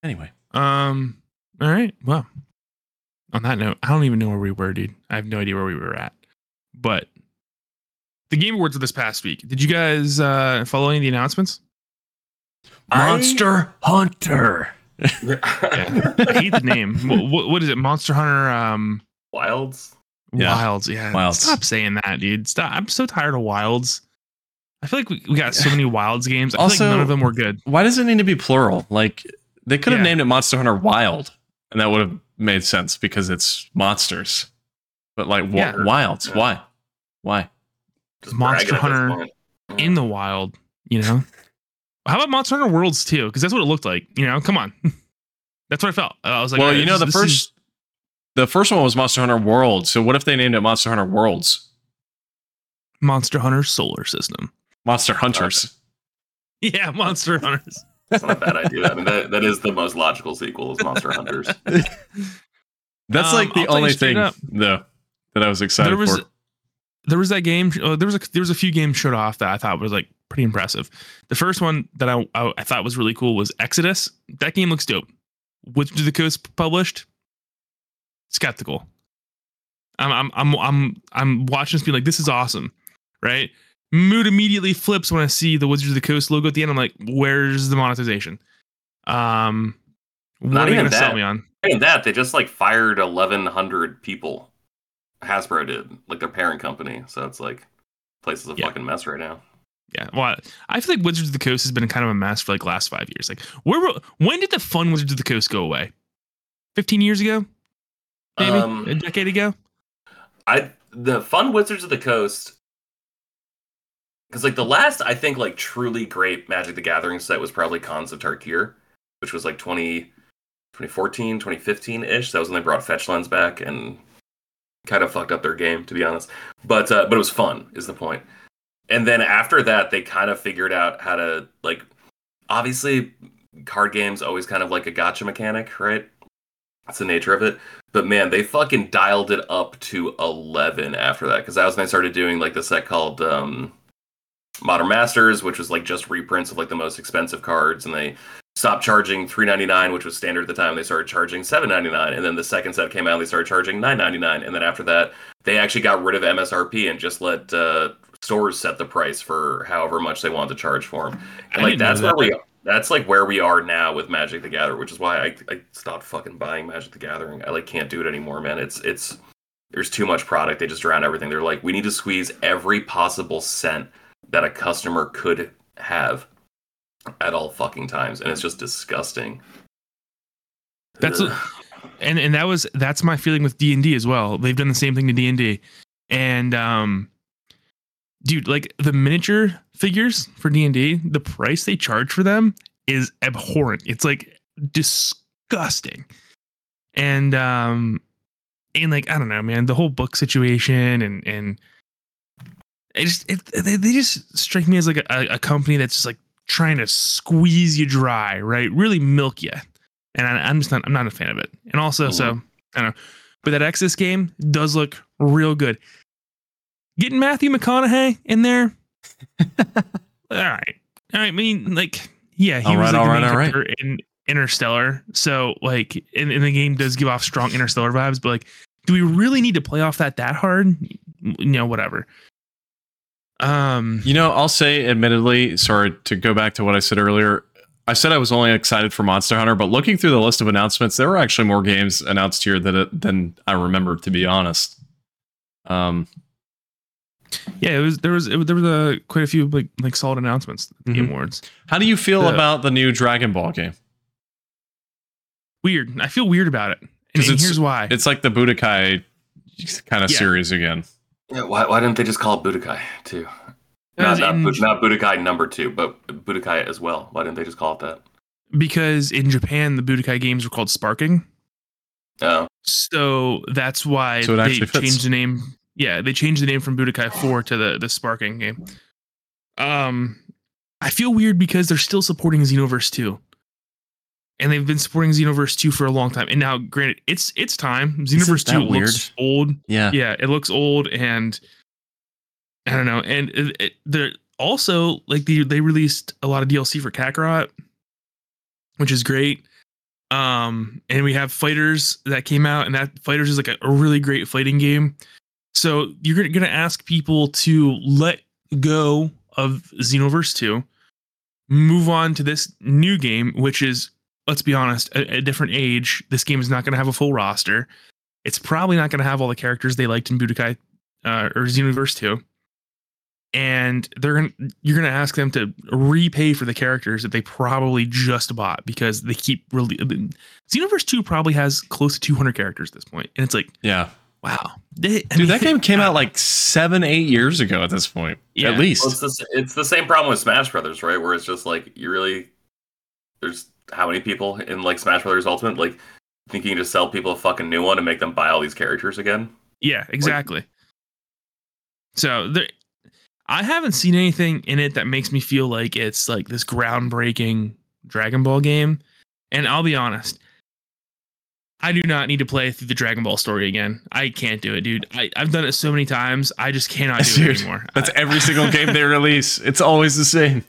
Anyway, Um. All right. Well, on that note, I don't even know where we were, dude. I have no idea where we were at. But the Game Awards of this past week. Did you guys uh, follow any of the announcements? Monster Hunter. Yeah. I hate the name. what, what, what is it? Monster Hunter. Um. Wilds. Yeah. Wilds. Yeah. Wilds. Stop saying that, dude. Stop. I'm so tired of Wilds. I feel like we, we got so many Wilds games. I feel Also- like none of them were good. Why does it need to be plural? Like they could have Yeah. named it Monster Hunter Wild, and that would have made sense because it's monsters. But like wa- Yeah. wilds, Yeah. why? Why? Just Monster bragging at this Hunter. Yeah. in the wild, you know? How about Monster Hunter Worlds too? Because that's what it looked like. You know, come on. that's what I felt. I was like, well, all right, you know the this- this first is- the first one was Monster Hunter World. So what if they named it Monster Hunter Worlds? Monster Hunter Solar System. Monster Hunters. Yeah, Monster Hunters. That's not a bad idea. I mean, that, that is the most logical sequel is Monster Hunters. That's Um, like the I'll only thing up. though that I was excited There was for. There was that game. Uh, there was a there was a few games showed off that I thought was like pretty impressive. The first one that I I, I thought was really cool was Exodus. That game looks dope. Wizards of the Coast published. Skeptical. I'm I'm I'm I'm I'm watching this be like this is awesome, right? Mood immediately flips when I see the Wizards of the Coast logo at the end. I'm like, where's the monetization? Um, what Not are you gonna sell that. me on? And that they just like fired 1,100 people. Hasbro did, like their parent company. So it's like, place is a Yeah. fucking mess right now. Yeah, well, I feel like Wizards of the Coast has been kind of a mess for like last five years. Like, where were, when did the fun Wizards of the Coast go away? Fifteen years ago, maybe Um, a decade ago. I the fun Wizards of the Coast because like the last I think like truly great Magic the Gathering set was probably Khans of Tarkir, which was like 20, 2014, 2015 ish. That was when they brought Fetch Lands back and kind of fucked up their game to be honest. But uh, but it was fun is the point. And then after that, they kind of figured out how to like obviously card games always kind of like a gotcha mechanic, right? That's the nature of it. But man, they fucking dialed it up to 11 after that. Because that was when they started doing like the set called um, Modern Masters, which was like just reprints of like the most expensive cards. And they stopped charging 3.99, which was standard at the time. They started charging 7.99. And then the second set came out, they started charging 9.99. And then after that, they actually got rid of MSRP and just let uh, stores set the price for however much they wanted to charge for them. I like that's that. where we that's like where we are now with Magic the Gathering, which is why I, I stopped fucking buying Magic the Gathering. I like can't do it anymore, man. It's it's there's too much product. They just drown everything. They're like, we need to squeeze every possible cent that a customer could have at all fucking times, and it's just disgusting. That's Ugh. and and that was that's my feeling with D and D as well. They've done the same thing to D and D, and um, dude, like the miniature figures for D and D, the price they charge for them is abhorrent. It's like disgusting, and um, and like I don't know, man, the whole book situation and and it just it, they, they just strike me as like a, a company that's just like trying to squeeze you dry, right? Really milk you and I, I'm just not I'm not a fan of it. And also, so mm-hmm. I don't know, but that Exodus game does look real good. Getting Matthew McConaughey in there, all right, all right. I mean, like, yeah, he All was right, like all the right, main all right. in Interstellar, so like, in, in the game does give off strong Interstellar vibes, but like, do we really need to play off that that hard? You know, whatever. Um, You know, I'll say, admittedly, sorry to go back to what I said earlier. I said I was only excited for Monster Hunter, but looking through the list of announcements, there were actually more games announced here than than I remember, to be honest. Um, yeah, it was there was it, there was a quite a few like like solid announcements at the Game Mhm. Awards. how do you feel The- about the new Dragon Ball game? Weird. I feel weird about it, and, 'Cause and it's- here's why. It's like the Budokai kind of Yeah. series again. Yeah, why, why didn't they just call it Budokai too? Because Not, not, in- not Budokai number two, but Budokai as well. Why didn't they just call it that? because in Japan the Budokai games were called Sparking, Oh, so that's why So they actually fits. changed the name. Yeah, they changed the name from Budokai Four to the the Sparking game. Um, I feel weird because they're still supporting Xenoverse Two, and they've been supporting Xenoverse Two for a long time. And now, granted, it's it's time. Xenoverse that Two looks old. Yeah. yeah it looks old and i don't know and it, it, they're also like the, they released a lot of dlc for kakarot which is great um and we have fighters that came out and that fighters is like a, a really great fighting game so you're gonna, gonna ask people to let go of xenoverse 2 move on to this new game which is let's be honest a, a different age this game is not gonna have a full roster it's probably not going to have all the characters they liked in Budokai uh, or Xenoverse 2. And they're going to you're going to ask them to repay for the characters that they probably just bought because they keep really Xenoverse 2 probably has close to 200 characters at this point. And it's like, Yeah. wow. They- Dude, mean, that game came out like seven, eight years ago at this point. Yeah. At least. well, it's the, it's the same problem with Smash Brothers, right? Where it's just like you really there's how many people in like Smash Brothers Ultimate like thinking to sell people a fucking new one and make them buy all these characters again? Yeah, exactly. So there, I haven't seen anything in it that makes me feel like it's like this groundbreaking Dragon Ball game. And I'll be honest, I do not need to play through the Dragon Ball story again. I can't do it, dude. I, I've done it so many times. I just cannot do Dude, it anymore. That's I- every single game they release. It's always the same.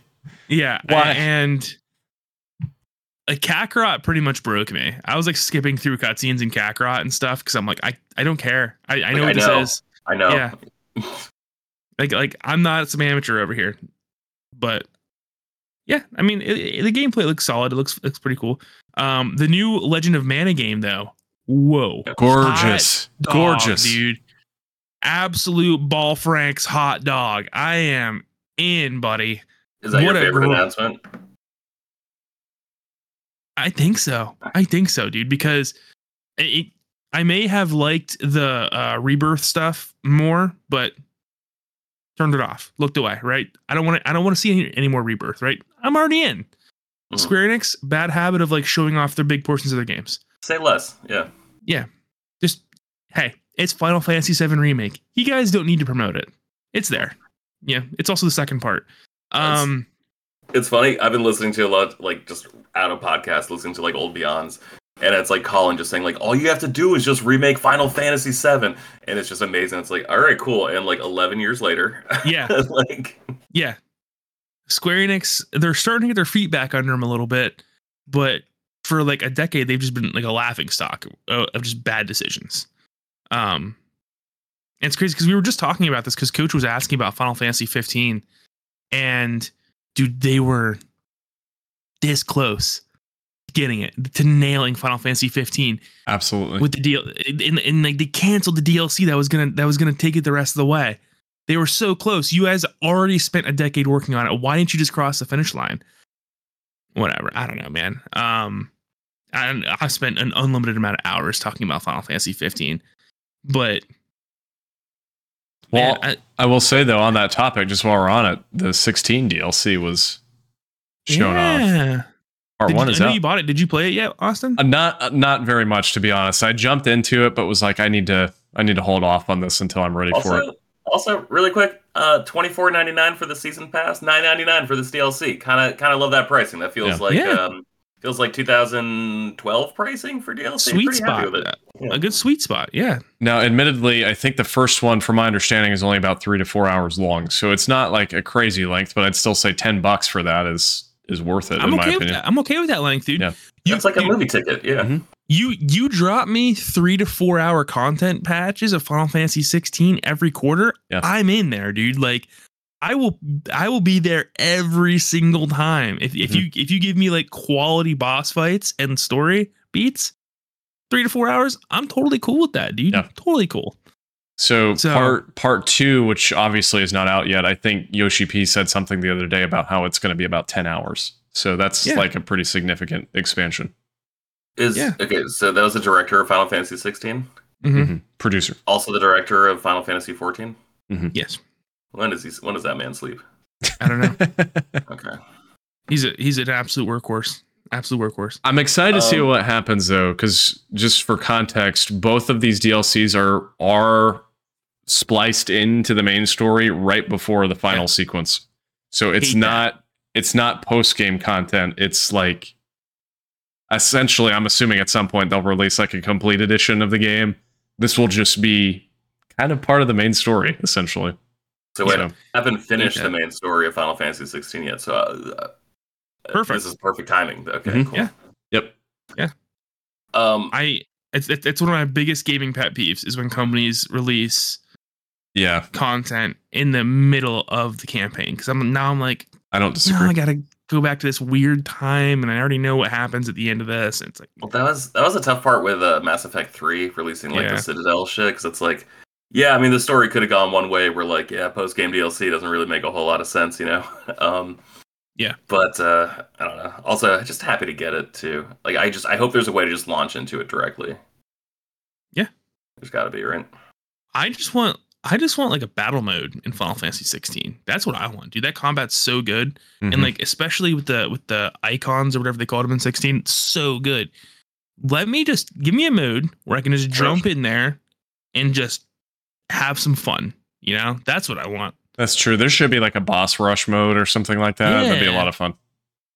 yeah. Why? And like Kakarot pretty much broke me. I was like skipping through cutscenes and Kakarot and stuff because I'm like, I, I don't care. I, I Like, know I what this know. is. I know. Yeah. Like like I'm not some amateur over here, but yeah, I mean it, it- the gameplay looks solid. It looks looks pretty cool. Um, the new Legend of Mana game though, whoa, Gorgeous. Dog, Gorgeous. dude. Absolute ball franks hot dog. I am in, buddy. Is that your What a favorite gro- announcement? I think so. I think so, dude. Because it, I may have liked the uh, rebirth stuff more, but turned it off. Looked away. Right. I don't want to. I don't want to see any, any more rebirth. Right. I'm already in. Mhm. Square Enix bad habit of like showing off their big portions of their games. Say less. Yeah. Yeah. Just hey, it's Final Fantasy VII remake. You guys don't need to promote it. It's there. Yeah. It's also the second part. Um. It's funny. I've been listening to a lot, like just out of podcasts, listening to like old Beyonds, and it's like Colin just saying like, all you have to do is just remake Final Fantasy VII, and it's just amazing. It's like, all right, cool. And like 11 years later, Yeah. like yeah. Square Enix, they're starting to get their feet back under them a little bit, but for like a decade, they've just been like a laughing stock of, of just bad decisions. Um, and it's crazy because we were just talking about this because Coach was asking about Final Fantasy 15, and dude, they were this close to getting it to nailing Final Fantasy 15 Absolutely. with the deal and, and like they canceled the DLC that was gonna that was gonna take it the rest of the way. They were so close. You guys already spent a decade working on it. Why didn't you just cross the finish line? Whatever. I don't know, man. Um, I I spent an unlimited amount of hours talking about Final Fantasy 15, but well, man, I, I will say though, on that topic, just while we're on it, the 16 DLC was shown off. Part Did one you, is I know out. you bought it. Did you play it yet, Austin? Uh, not uh, not very much to be honest. I jumped into it, but was like, I need to I need to hold off on this until I'm ready for it. also, also really quick, uh, 24.99 for the season pass, 9.99 for this DLC. Kind of, kind of love that pricing. That feels Yeah. like, Yeah. um, feels like 2012 pricing for DLC. Sweet Pretty spot. with it. Yeah. A good sweet spot. Yeah. Now, admittedly, I think the first one, from my understanding, is only about three to four hours long, so it's not like a crazy length. But I'd still say ten bucks for that is is worth it I'm in my okay with opinion. that. I'm okay with that length, dude. Yeah. You, it's like a you- movie ticket. Yeah. Mhm. You you drop me three to four hour content patches of Final Fantasy 16 every quarter. Yeah. I'm in there, dude. Like I will I will be there every single time. If if Mhm. you if you give me like quality boss fights and story beats, three to four hours, I'm totally cool with that, dude. Yeah. Totally cool. So, So- part part two, which obviously is not out yet, I think Yoshi P said something the other day about how it's going to be about ten hours. So that's Yeah. like a pretty significant expansion. Is Yeah. okay. So that was the director of Final Fantasy 16. Mhm. Mhm. Producer. Also the director of Final Fantasy 14. Yes. When does he? When does that man sleep? I don't know. Okay. he's a he's an absolute workhorse. Absolute workhorse. I'm excited to see Um, what happens though, because just for context, both of these DLCs are are spliced into the main story right before the final Yeah. sequence. So it's Hate that. not it's not post game content. It's like essentially, I'm assuming at some point they'll release like a complete edition of the game. This will just be kind of part of the main story, essentially. So wait, So- I haven't finished Yeah. the main story of Final Fantasy 16 yet. So uh, uh, Perfect. This is perfect timing. Okay. Mhm. Cool. Yeah. Yep. Yeah. Um. I it's it's one of my biggest gaming pet peeves is when companies release Yeah, content in the middle of the campaign because I'm now I'm like I don't now disagree. I gotta go back to this weird time and I already know what happens at the end of this. And it's like Well, that was that was a tough part with uh, Mass Effect 3 releasing like Yeah. the Citadel shit because it's like, yeah, I mean the story could have gone one way where like, yeah, post game DLC doesn't really make a whole lot of sense, you know. um, Yeah. But uh, I don't know. Also, just happy to get it too. Like, I just I hope there's a way to just launch into it directly. Yeah. There's got to be right. I just want I just want like a battle mode in Final Fantasy 16. That's what I want, dude. That combat's so good, Mhm. and like especially with the with the Eikons or whatever they called them in 16, it's so good. Let me just give me a mode where I can just jump in there and just have some fun. You know, that's what I want. That's true. There should be like a boss rush mode or something like that. That'd be a lot of fun.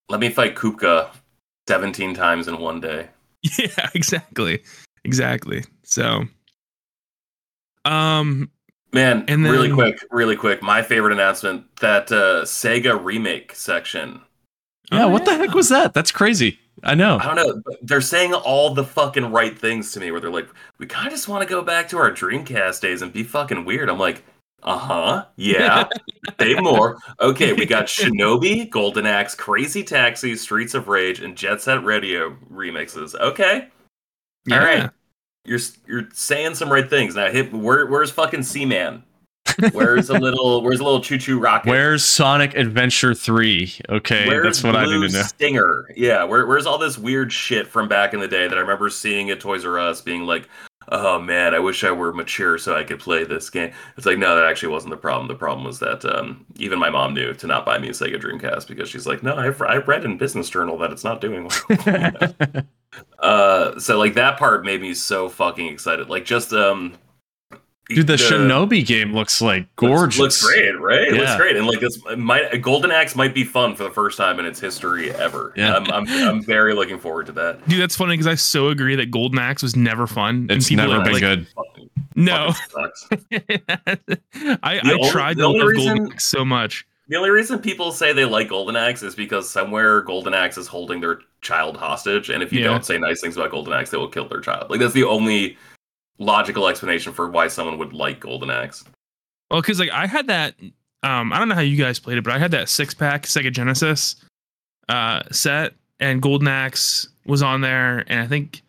Let me fight Kupka 17 times in one day. Yeah, exactly. exactly. So, um, Man, And really quick, really quick. My favorite announcement that uh, Sega remake section. Yeah, oh, what the heck was that? That's crazy. I know. I don't know. They're saying all the fucking right things to me. Where they're like, "We kind of just want to go back to our Dreamcast days and be fucking weird." I'm like, "Uh huh, yeah." Say more. Okay, we got Shinobi, Golden Axe, Crazy Taxi, Streets of Rage, and Jet Set Radio remixes. Okay, Yeah. All right. you're you're saying some right things now. Hit where, where's fucking Seaman? Where's a little where's a little choo choo rocket? Where's Sonic Adventure 3? Okay, Where's that's what I Blue need to know. Stinger? Yeah, where, where's all this weird shit from back in the day that I remember seeing at Toys R Us, being like, "Oh man, I wish I were mature so I could play this game." It's like, no, that actually wasn't the problem. The problem was that um, even my mom knew to not buy me a Sega Dreamcast because she's like, "No, I've I read in Business Journal that it's not doing well." uh, so like that part made me so fucking excited. Like just um, Dude, the, Shinobi game looks like gorgeous. Looks, looks great, right? It looks great, and like this, might Golden Axe might be fun for the first time in its history ever. Yeah. I'm, I'm, I'm very looking forward to that. Dude, that's funny because I so agree that Golden Axe was never fun. It's people never are been like, good. Fucking, No, fucking sucks. I, I only- tried the to only love reason- Golden Axe so much. The only reason people say they like Golden Axe is because somewhere Golden Axe is holding their child hostage, and if you Yeah. don't say nice things about Golden Axe, they will kill their child. Like that's the only logical explanation for why someone would like Golden Axe. Well, because like I had that. Um, I don't know how you guys played it, but I had that six pack Sega Genesis uh, set, and Golden Axe was on there, and I think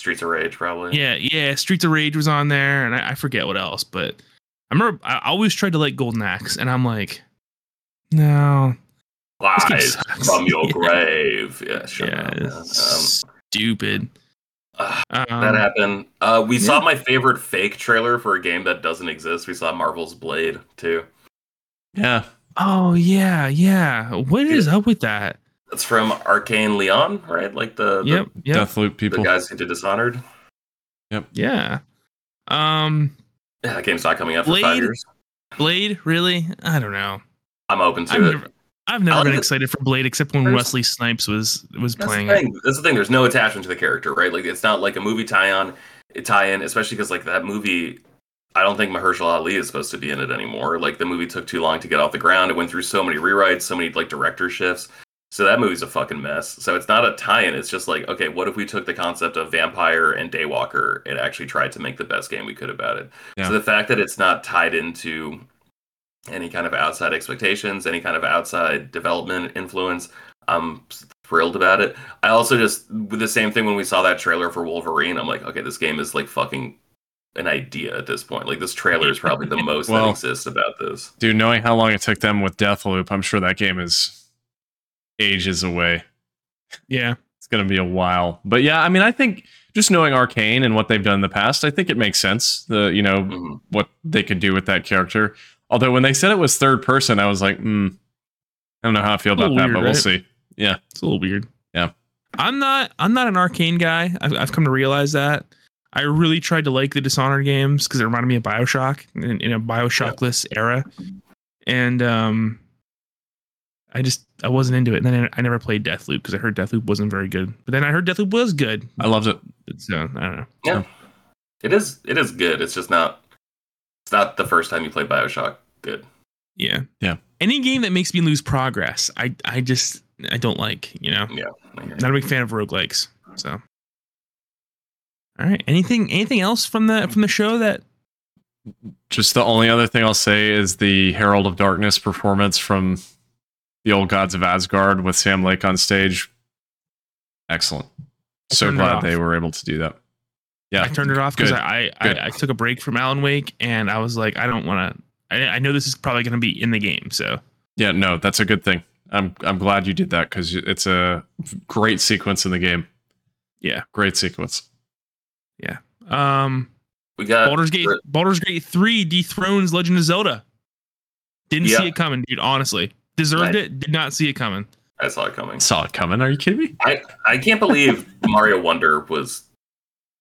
Streets of Rage, probably. yeah, yeah, Streets of Rage was on there, and I, I forget what else, but I remember I always tried to like Golden Axe, and I'm like, no, game from your Yeah. grave. Yeah, shut yeah, it's stupid. Um, Um, that happened. Uh, we saw my favorite fake trailer for a game that doesn't exist. We saw Marvel's Blade too. Yeah. Oh yeah, yeah. What is up with that? That's from Arkane Lyon, right? Like the the, Yep, yep, Deathloop the people. guys who did Dishonored. Yep. Yeah. Um, Yeah, that game's not coming out for five Blade? years. Blade, really? I don't know. I'm open to I've it. never, I've never been like excited for Blade except when There's- Wesley Snipes was was That's playing the thing. That's the thing. There's no attachment to the character, right? Like it's not like a movie tie-on, tie-in, especially because like that movie. I don't think Mahershala Ali is supposed to be in it anymore. Like the movie took too long to get off the ground. It went through so many rewrites, so many like director shifts. So that movie's a fucking mess. So it's not a tie-in. It's just like, okay, what if we took the concept of vampire and Daywalker and actually tried to make the best game we could about it? Yeah. So the fact that it's not tied into any kind of outside expectations, any kind of outside development influence, I'm thrilled about it. I also just with the same thing when we saw that trailer for Wolverine, I'm like, okay, this game is like fucking an idea at this point. Like this trailer is probably the most Well- that exists about this. Dude, knowing how long it took them with Deathloop, I'm sure that game is ages away. Yeah, It's going to be a while. But yeah, I mean, I think just knowing Arkane and what they've done in the past, I think it makes sense. The, you know, Mhm. what they could do with that character. Although when they said it was third person, I was like, hmm, I don't know how I feel about that, weird, but we'll right? see. Yeah. it's a little weird. Yeah. I'm not. I'm not an Arkane guy. I've, I've come to realize that. I really tried to like the Dishonored games because it reminded me of Bioshock in, in a Bioshockless era, and um, I just I wasn't into it. And then I, I never played Deathloop because I heard Deathloop wasn't very good. But then I heard Deathloop was good. I loved it. So I don't know. Yeah. It is it is good. It's just not it's not the first time you play Bioshock good. Yeah. Yeah. Any game that makes me lose progress, I I just I don't like. You know. Yeah. I. Not a big fan of roguelikes. So. All right. Anything anything else from the from the show that Just the only other thing I'll say is the Herald of Darkness performance from the old gods of Asgard with Sam Lake on stage. Excellent. So glad they were able to do that. Yeah. I turned it off because Good. I, I I took a break from Alan Wake and I was like I don't want to. I, I know this is probably going to be in the game, so Yeah, no, that's a good thing. I'm I'm glad you did that because it's a great sequence in the game. Yeah. great sequence. Yeah. Um, We got Baldur's Gate Baldur's Gate three dethrones Legend of Zelda. Didn't Yeah. see it coming, dude. Honestly, deserved Right. it. Did not see it coming. I saw it coming. Saw it coming. Are you kidding me? I I can't believe Mario Wonder was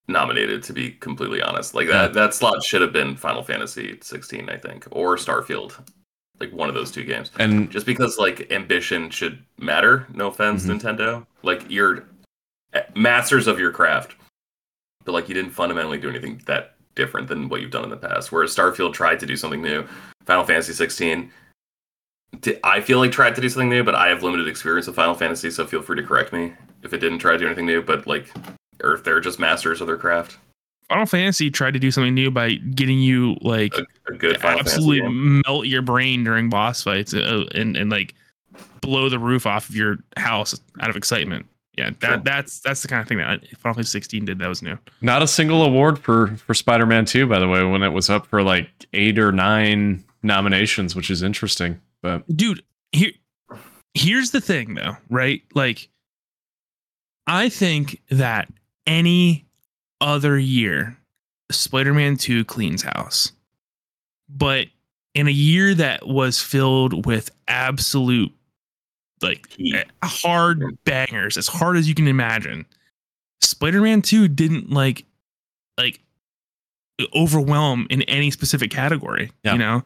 nominated. To be completely honest, like that that slot should have been Final Fantasy 16, I think, or Starfield, like one of those two games. And Just because like ambition should matter. No offense, Mhm. Nintendo. Like you're masters of your craft, but like you didn't fundamentally do anything that different than what you've done in the past. Whereas Starfield tried to do something new. Final Fantasy 16 I feel like tried to do something new, but I have limited experience with Final Fantasy, so feel free to correct me if it didn't try to do anything new, but like or if they're just masters of their craft. Final Fantasy tried to do something new by getting you like A, a good Final absolutely Fantasy melt your brain during boss fights uh, and and like blow the roof off of your house out of excitement. Yeah, that Sure. that's that's the kind of thing that Final Fantasy 16 did that was new. Not a single award for for Spider-Man 2 by the way when it was up for like 8 or 9 nominations, which is interesting. But Dude, here here's the thing though, right? Like I think that any other year Spider-Man 2 cleans house. But in a year that was filled with absolute like Heat. Eh, hard bangers, as hard as you can imagine. Spider-Man 2 didn't like like overwhelm in any specific category. Yeah. You know?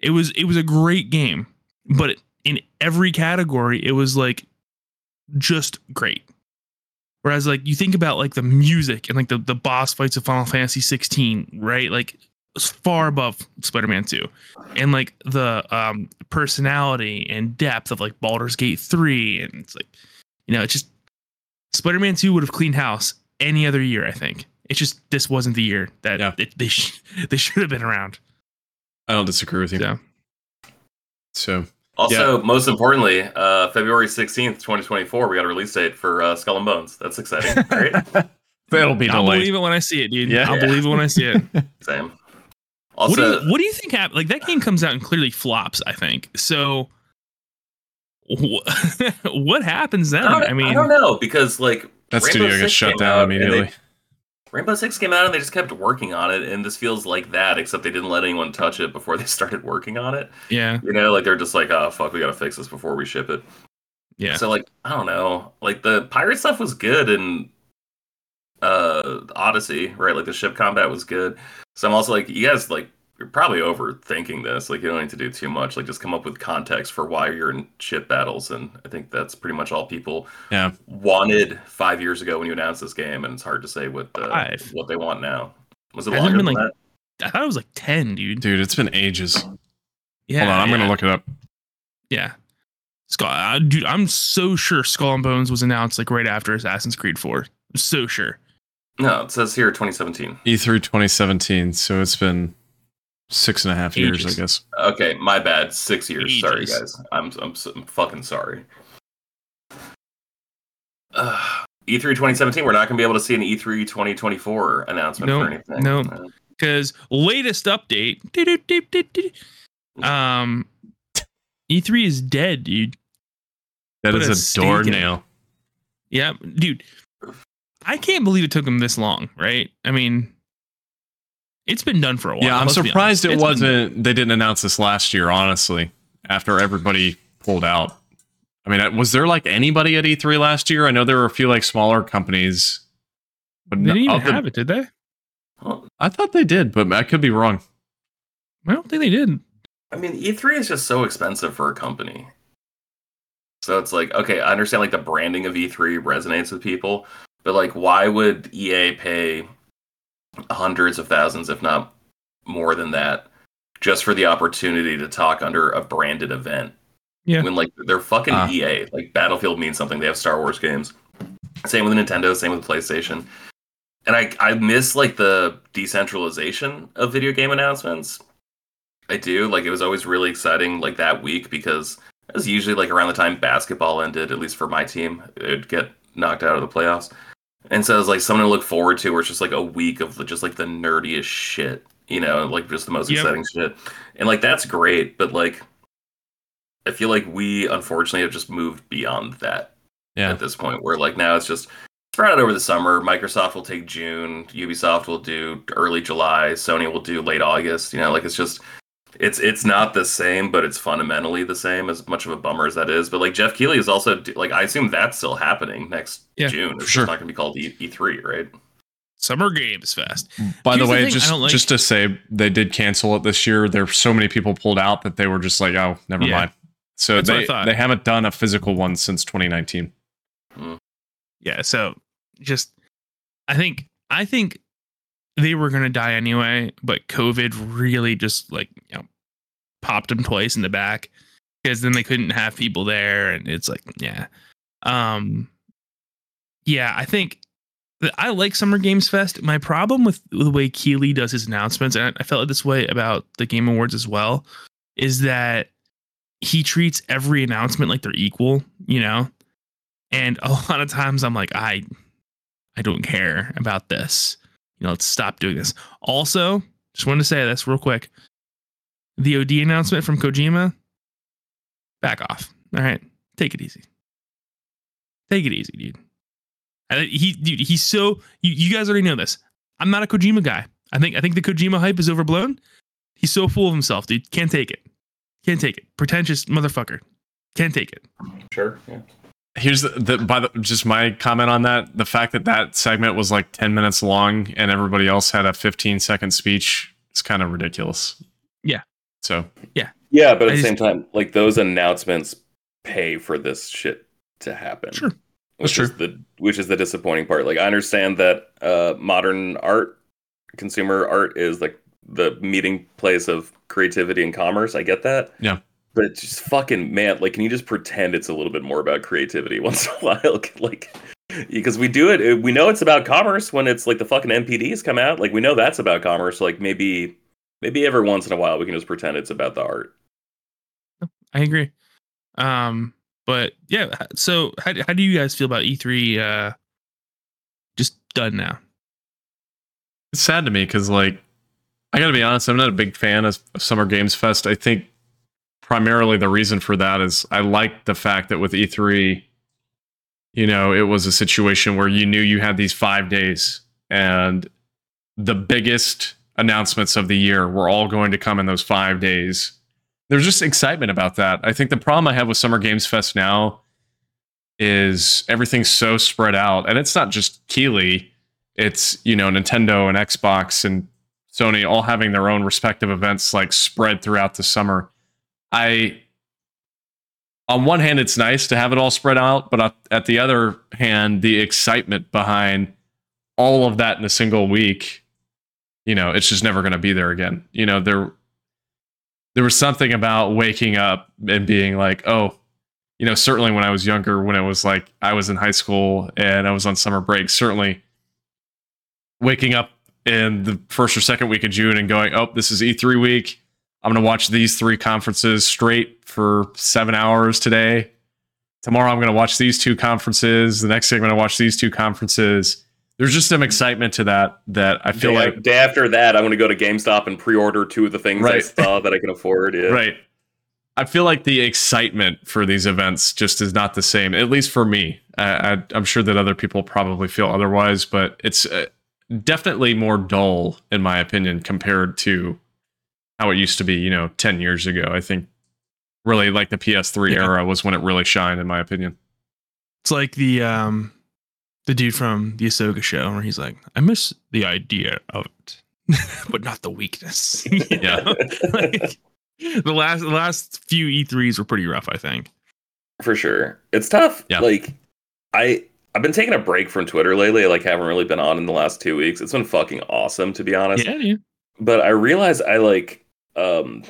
It was it was a great game, but in every category, it was like just great. Whereas like you think about like the music and like the, the boss fights of Final Fantasy 16, right? Like far above Spider-Man 2. And like the um personality and depth of like Baldur's Gate 3 and it's like you know, it's just Spider-Man 2 would have cleaned house any other year, I think. It's just this wasn't the year that Yeah. it, they sh- they should have been around. I don't disagree with you. So So, Also, most importantly, uh, February 16th, 2024, we got a release date for uh, Skull and Bones. That's exciting, right? that'll be I'll delayed. believe it when I see it, dude. Yeah. I'll Yeah. believe it when I see it. Same. what do Also, you what do you think happened? Like that game comes out and clearly flops. I think so. wh- what happens then? I, I mean, I don't know because like That Rainbow studio Six gets shut down out and they- immediately. Rainbow Six came out and they just kept working on it, and this feels like that, except they didn't let anyone touch it before they started working on it. yeah, You know, like they're just like, oh fuck, we gotta fix this before we ship it. yeah. So like, I don't know, like the pirate stuff was good in uh Odyssey, right? Like the ship combat was good. So I'm also like, you guys like you're probably overthinking this. Like you don't need to do too much. Like just come up with context for why you're in ship battles, and I think that's pretty much all people Yeah. wanted five years ago when you announced this game, and it's hard to say what uh, what they want now. Was it Hasn't longer been, than like- I thought it was like ten, dude. Dude, it's been ages. Yeah, Hold on, I'm yeah, gonna look it up. Yeah, Skull, uh, dude. I'm so sure Skull and Bones was announced like right after Assassin's Creed Four. I'm so sure. No, it says here 2017. E3 2017, so it's been six and a half years, Ages. I guess. Okay, my bad. Six years. Sorry, Ages. guys. I'm I'm, s- I'm fucking sorry. Uh, E3 2017. We're not gonna be able to see an E E3 2024 announcement Nope, for anything. nope. Uh, Because latest update, um, E3 is dead, dude. That Put is a a, stake doornail. Yeah, dude. I can't believe it took them this long, right? I mean, it's been done for a while. Yeah, I'm surprised it It's been- wasn't. They didn't announce this last year, honestly. After everybody pulled out, I mean, uh, was there like anybody at E3 last year? I know there were a few like smaller companies, but They didn't even the- have it, did they? I thought they did, but I could be wrong. I don't think they did. I mean, E3 is just so expensive for a company. So it's like, okay, I understand like the branding of E3 resonates with people, but like, why would EA pay hundreds of thousands, if not more than that, just for the opportunity to talk under a branded event? Yeah. When like they're fucking Ah. EA. Like Battlefield means something. They have Star Wars games. Same with Nintendo. Same with PlayStation. And I I miss like the decentralization of video game announcements. I do. Like it was always really exciting like that week because it was usually like around the time basketball ended, at least for my team. It'd get knocked out of the playoffs. And so it was like something to look forward to where it's just like a week of just like the nerdiest shit, you know, like just the most Yep. exciting shit. And like that's great, but like I feel like we unfortunately have just moved beyond that Yeah, at this point where like now it's just spread out over the summer. Microsoft will take june. Ubisoft will do early july. Sony will do late august. You know like it's just it's it's not the same but it's fundamentally the same as much of a bummer as that is but like jeff keighley is also like i assume that's still happening next Yeah, june it's sure. not going to be called e- e3 right Summer Games Fest. By Here's the the way, thing just like- just to say, they did cancel it this year. There were so many people pulled out that they were just like, "Oh, never Yeah. mind." So That's they they haven't done a physical one since 2019. Hmm. Yeah, so just I think I think they were gonna die anyway, but COVID really just like you know popped them twice in the back because then they couldn't have people there, and it's like yeah, um, yeah. I think I like Summer Games Fest. My problem with the way Keighley does his announcements, and I felt this way about the Game Awards as well, is that he treats every announcement like they're equal, you know. And a lot of times I'm like, I, I don't care about this. You know, let's stop doing this. Also, just wanted to say this real quick. The OD announcement from Kojima, back off. All right, take it easy. Take it easy, dude. He, dude, he's so. You, you guys already know this. I'm not a Kojima guy. I think I think the Kojima hype is overblown. He's so full of himself, dude. Can't take it. Can't take it. Pretentious motherfucker. Can't take it. Sure. Yeah. Here's the, the by the just my comment on that. The fact that that segment was like 10 minutes long and everybody else had a 15 second speech it's kind of ridiculous. Yeah. So Yeah, yeah but at I the just- same time, like those announcements pay for this shit to happen. Sure. Which That's is the which is the disappointing part. Like I understand that uh modern art, consumer art is like the meeting place of creativity and commerce. I get that. Yeah. But just fucking man, like can you just pretend it's a little bit more about creativity once in a while? like because we do it we know it's about commerce when it's like the fucking NPDs come out. Like we know that's about commerce. Like maybe maybe every once in a while we can just pretend it's about the art. I agree. Um, but yeah, so how, how do you guys feel about E3 uh just done now? it's sad to me because like I gotta be honest, I'm not a big fan of, of Summer Games Fest. I think primarily the reason for that is I like the fact that with E3, you know, it was a situation where you knew you had these five days and the biggest announcements of the year were all going to come in those five days. There's just excitement about that. I think the problem I have with Summer Games Fest now is everything's so spread out. And it's not just Keighley it's you know Nintendo and Xbox and Sony all having their own respective events like spread throughout the summer. I on one hand it's nice to have it all spread out, but at the other hand the excitement behind all of that in a single week, you know, it's just never going to be there again. You know, there there was something about waking up and being like, "Oh, you know, certainly when I was younger, when it was like I was in high school and I was on summer break, certainly waking up in the first or second week of June and going, oh, this is E3 week. I'm going to watch these three conferences straight for seven hours today. Tomorrow, I'm going to watch these two conferences. The next day, I'm going to watch these two conferences. There's just some excitement to that that I feel day, like, day after that, I'm going to go to GameStop and pre-order two of the things I saw that I can afford. Yeah. right. I feel like the excitement for these events just is not the same, at least for me. I, I, I'm sure that other people probably feel otherwise, but it's uh, definitely more dull, in my opinion, compared to how it used to be, you know, 10 years ago. I think really like the PS3 Yeah. era was when it really shined, in my opinion. It's like the um the dude from the Ahsoka show where he's like, I miss the idea of it, but not the weakness. Yeah. like, the last the last few E3s were pretty rough, I think. for sure. It's tough. Yeah. Like I I've been taking a break from Twitter lately. I, like haven't really been on in the last two weeks. It's been fucking awesome to be honest. Yeah, yeah. But I realize I like um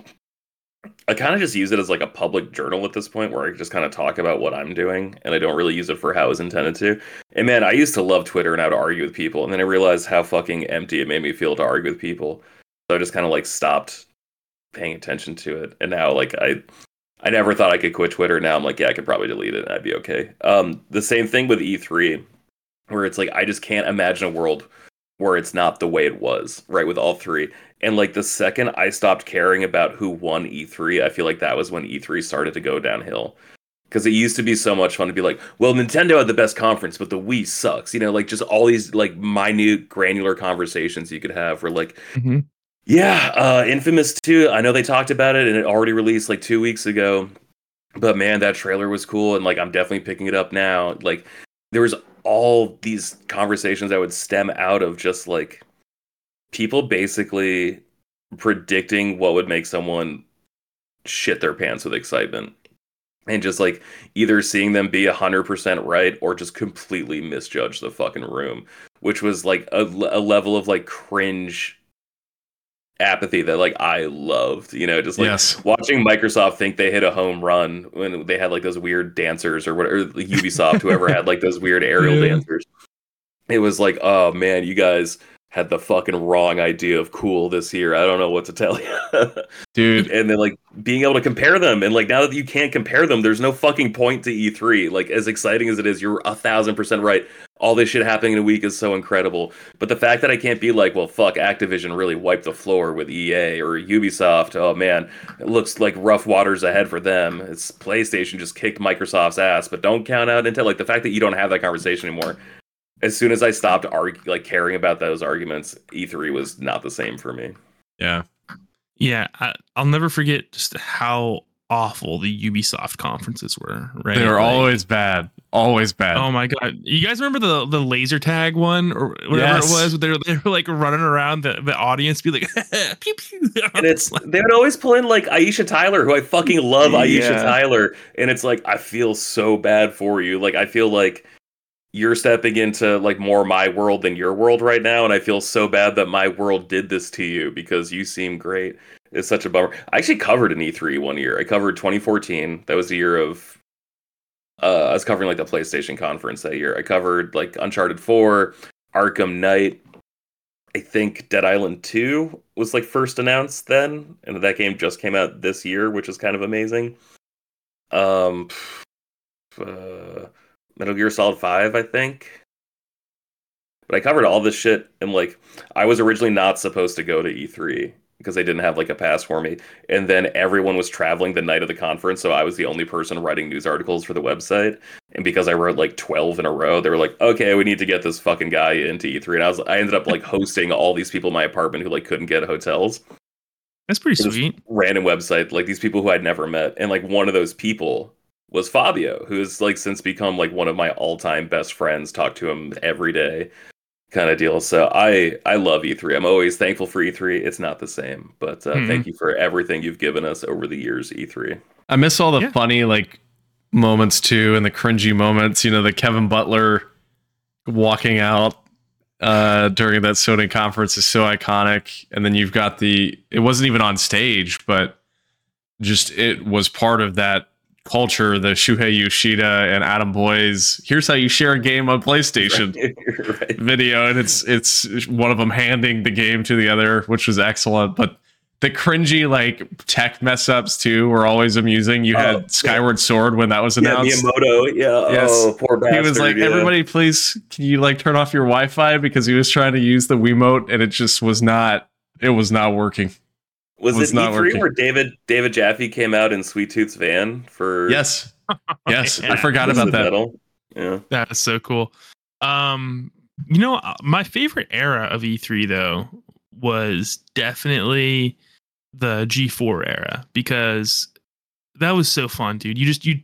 I kind of just use it as like a public journal at this point where I just kind of talk about what I'm doing and I don't really use it for how it was intended to. And man, I used to love Twitter and I would argue with people and then I realized how fucking empty it made me feel to argue with people. So I just kind of like stopped paying attention to it. And now like I I never thought I could quit Twitter. Now I'm like, yeah, I could probably delete it and I'd be okay. Um the same thing with E3 where it's like I just can't imagine a world where it's not the way it was, right? With all three. And like the second I stopped caring about who won E3, I feel like that was when E3 started to go downhill. Because it used to be so much fun to be like, well, Nintendo had the best conference, but the Wii sucks. You know, like just all these like minute, granular conversations you could have where like, Mhm. yeah, uh, Infamous 2, I know they talked about it and it already released like two weeks ago. But man, that trailer was cool. And like, I'm definitely picking it up now. Like, there was all these conversations that would stem out of just like people basically predicting what would make someone shit their pants with excitement. and just like either seeing them be 100% right or just completely misjudge the fucking room which was like a, a level of like cringe apathy that like i loved you know just like yes. watching microsoft think they hit a home run when they had like those weird dancers or whatever ubisoft whoever had like those weird aerial Yeah. dancers it was like oh man you guys had the fucking wrong idea of cool this year. I don't know what to tell you. Dude, and then like being able to compare them and like now that you can't compare them there's no fucking point to e3 like as exciting as it is you're a thousand percent right. All this shit happening in a week is so incredible. But the fact that i can't be like well fuck activision really wiped the floor with ea or ubisoft oh man it looks like rough waters ahead for them. It's playstation just kicked microsoft's ass but don't count out intel. Like the fact that you don't have that conversation anymore as soon as i stopped arg- like caring about those arguments e3 was not the same for me yeah. Yeah, I, I'll never forget just how awful the Ubisoft conferences were. Right, They were Like, always bad. Always bad. Oh my god! You guys remember the the laser tag one or whatever Yes. it was? They were, they were like running around the, the audience, be like, pew pew. and it's they would always pull in like Aisha Tyler, who I fucking love Aisha Yeah. Tyler, and it's like I feel so bad for you. Like I feel like you're stepping into like more my world than your world right now, and I feel so bad that my world did this to you because you seem great. It's such a bummer. I actually covered an E3 one year. I covered 2014. That was the year of uh, I was covering like the PlayStation conference that year. I covered like Uncharted 4, Arkham Knight. I think Dead Island 2 was like first announced then, and that game just came out this year, which is kind of amazing. Um, uh, Metal Gear Solid 5, I think. But I covered all this shit, and like I was originally not supposed to go to E3 because they didn't have like a pass for me, and then everyone was traveling the night of the conference, so I was the only person writing news articles for the website. And because I wrote like 12 in a row, they were like, "Okay, we need to get this fucking guy into E3." And I was I ended up like hosting all these people in my apartment who like couldn't get hotels. That's pretty sweet. Random website, like these people who I'd never met, and like one of those people was Fabio, who has like since become like one of my all-time best friends. Talk to him every day, kind of deal. So I I love E3. I'm always thankful for E3. It's not the same, but uh, Mhm. thank you for everything you've given us over the years, E E3. I miss all the Yeah. funny like moments too and the cringy moments. You know, the Kevin Butler walking out uh during that Sony conference is so iconic. And then you've got the it wasn't even on stage, but just it was part of that culture, the Shuhei Yoshida and Adam Boyes Here's how you share a game on PlayStation right. video and it's it's one of them handing the game to the other which was excellent but the cringy like tech mess ups too were always amusing you Oh, had yeah. skyward sword when that was Yeah, announced Miyamoto. Yeah. Oh, yes. Oh, poor he was like yeah. everybody please can you like turn off your wi-fi because he was trying to use the wiimote and it just was not it was not working Was, was it E3 working. where David David Jaffe came out in Sweet Tooth's van for yes yes Yeah. i forgot about that Metal? Yeah. That is so cool. Um, you know, uh, my favorite era of E3 though was definitely the G4 era because that was so fun, dude. You just you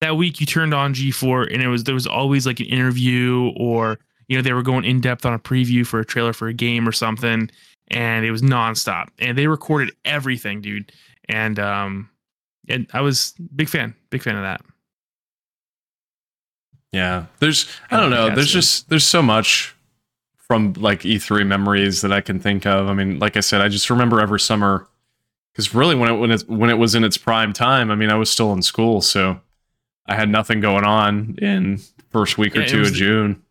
that week you turned on G4 and it was there was always like an interview or you know they were going in depth on a preview for a trailer for a game or something and it was nonstop and they recorded everything, dude. And um and I was big fan, big fan of that. Yeah, there's I don't know. There's just there's so much from like E3 memories that I can think of. I mean, like I said, I just remember every summer because really when it when it when it was in its prime time, I mean, I was still in school, so I had nothing going on in first week or Yeah, it two of the- June.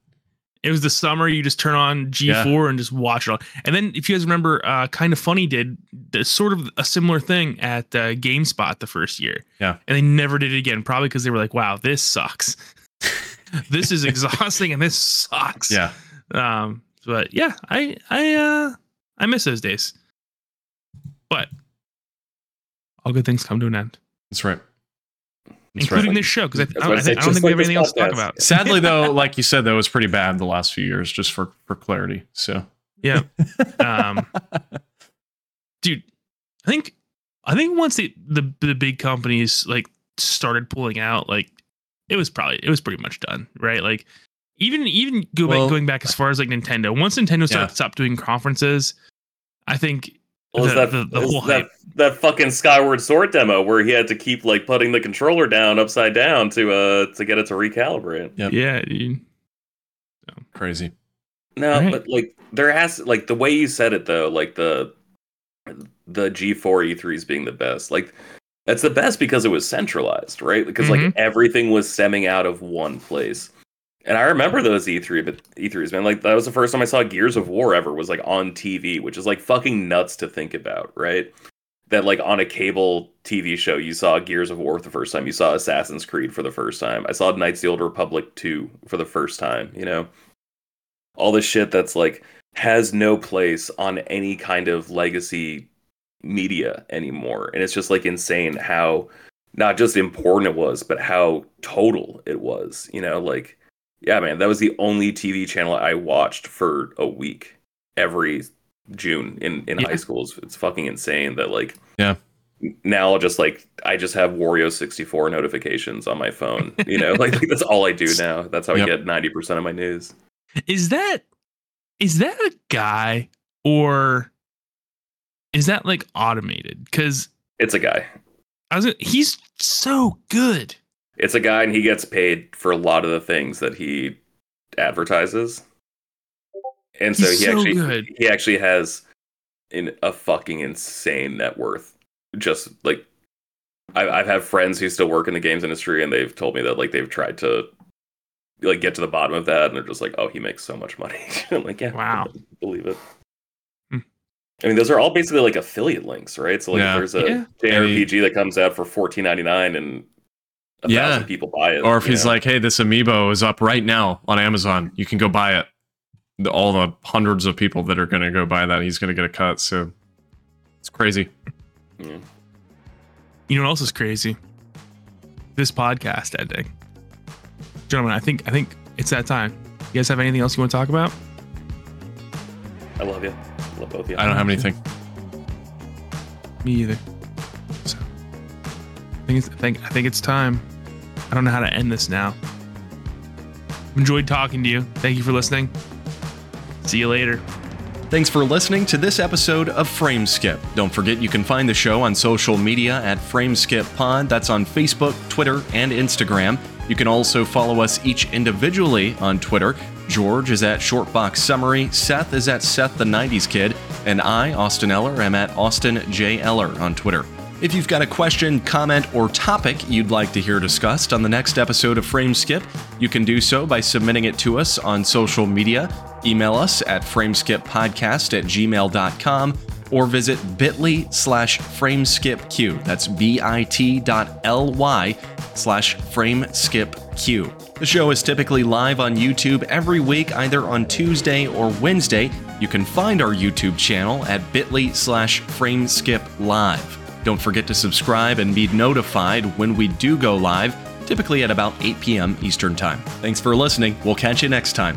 It was the summer. You just turn on G4 and just watch it all. And then, if you guys remember, uh, kind of funny did the, sort of a similar thing at uh, GameSpot the first year. Yeah. and they never did it again, probably because they were like, "Wow, this sucks. this is exhausting, and this sucks." Yeah, Um. But yeah, I I uh I miss those days. But all good things come to an end, that's right. That's including right. this show because I, That's I, don't- I said, I don't just think we have like this anything else to talk about. Sadly, though, like you said, though, it was pretty bad the last few years, just for for clarity. So Yeah. Um, dude, I think I think once the, the the big companies like started pulling out, like it was probably it was pretty much done, right? Like even even go Well- back going back as far as like Nintendo. Once Nintendo Yeah. started stopped doing conferences, I think was the- that, the- the was that that fucking Skyward Sword demo where he had to keep like putting the controller down upside down to uh to get it to recalibrate. Yep. Yeah, dude. Crazy. No, Right. but like there has like the way you said it though, like the the G4 E3s being the best. Like that's the best because it was centralized, right? Because Mhm. like everything was stemming out of one place. And I remember those E E3 but E3s, man. Like that was the first time I saw Gears of War ever was like on TV, which is like fucking nuts to think about, right? That like on a cable TV show you saw Gears of War the first time, you saw Assassin's Creed for the first time. I saw Knights of the Old Republic 2 for the first time, you know? All this shit that's like has no place on any kind of legacy media anymore. And it's just like insane how not just important it was, but how total it was. You know, like yeah, man, that was the only TV channel I watched for a week every June in in Yeah. high school. It's, it's fucking insane that like Yeah. Now I'll just like I just have Wario 64 notifications on my phone. You know, like, that's all I do now. That's how Yep. I get 90% of my news. Is that is that a guy or is that like automated? Because It's a guy. I was he's so good. It's a guy and he gets paid for a lot of the things that he advertises. And so He's he so actually good. he actually has in a fucking insane net worth. Just like I, I've had friends who still work in the games industry, and they've told me that like they've tried to like get to the bottom of that, and they're just like, "Oh, he makes so much money." I'm like, "Yeah, Wow. Believe it." Hmm. I mean, those are all basically like affiliate links, right? So like, Yeah. there's a Yeah. JRPG that comes out for fourteen ninety nine, and a Yeah. thousand people buy it, Or if he's know? like, "Hey, this amiibo is up right now on Amazon. You can go buy it." The, all the hundreds of people that are going to go buy that, he's going to get a cut. So it's crazy. Yeah. You know what else is crazy? This podcast ending. Gentlemen, I think I think it's that time. You guys have anything else you want to talk about? I love you, I love both of you. I don't have anything. Me either. Think it's I think I think it's time. I don't know how to end this now. Enjoyed talking to you. Thank you for listening. See you later. Thanks for listening to this episode of Frameskip. Don't forget you can find the show on social media at Frameskip Pod. That's on Facebook, Twitter, and Instagram. You can also follow us each individually on Twitter. George is at Shortbox Summary, Seth is at Seth the 90s Kid, and I, Austin Eller, am at Austin J. Eller on Twitter. If you've got a question, comment, or topic you'd like to hear discussed on the next episode of Frameskip, you can do so by submitting it to us on social media. Email us at frameskippodcast at gmail.com or visit bit.ly slash frameskipq. That's bit.ly slash frameskipq. The show is typically live on YouTube every week, either on Tuesday or Wednesday. You can find our YouTube channel at bit.ly slash frameskiplive. Don't forget to subscribe and be notified when we do go live, typically at about 8 p.m. Eastern Time. Thanks for listening. We'll catch you next time.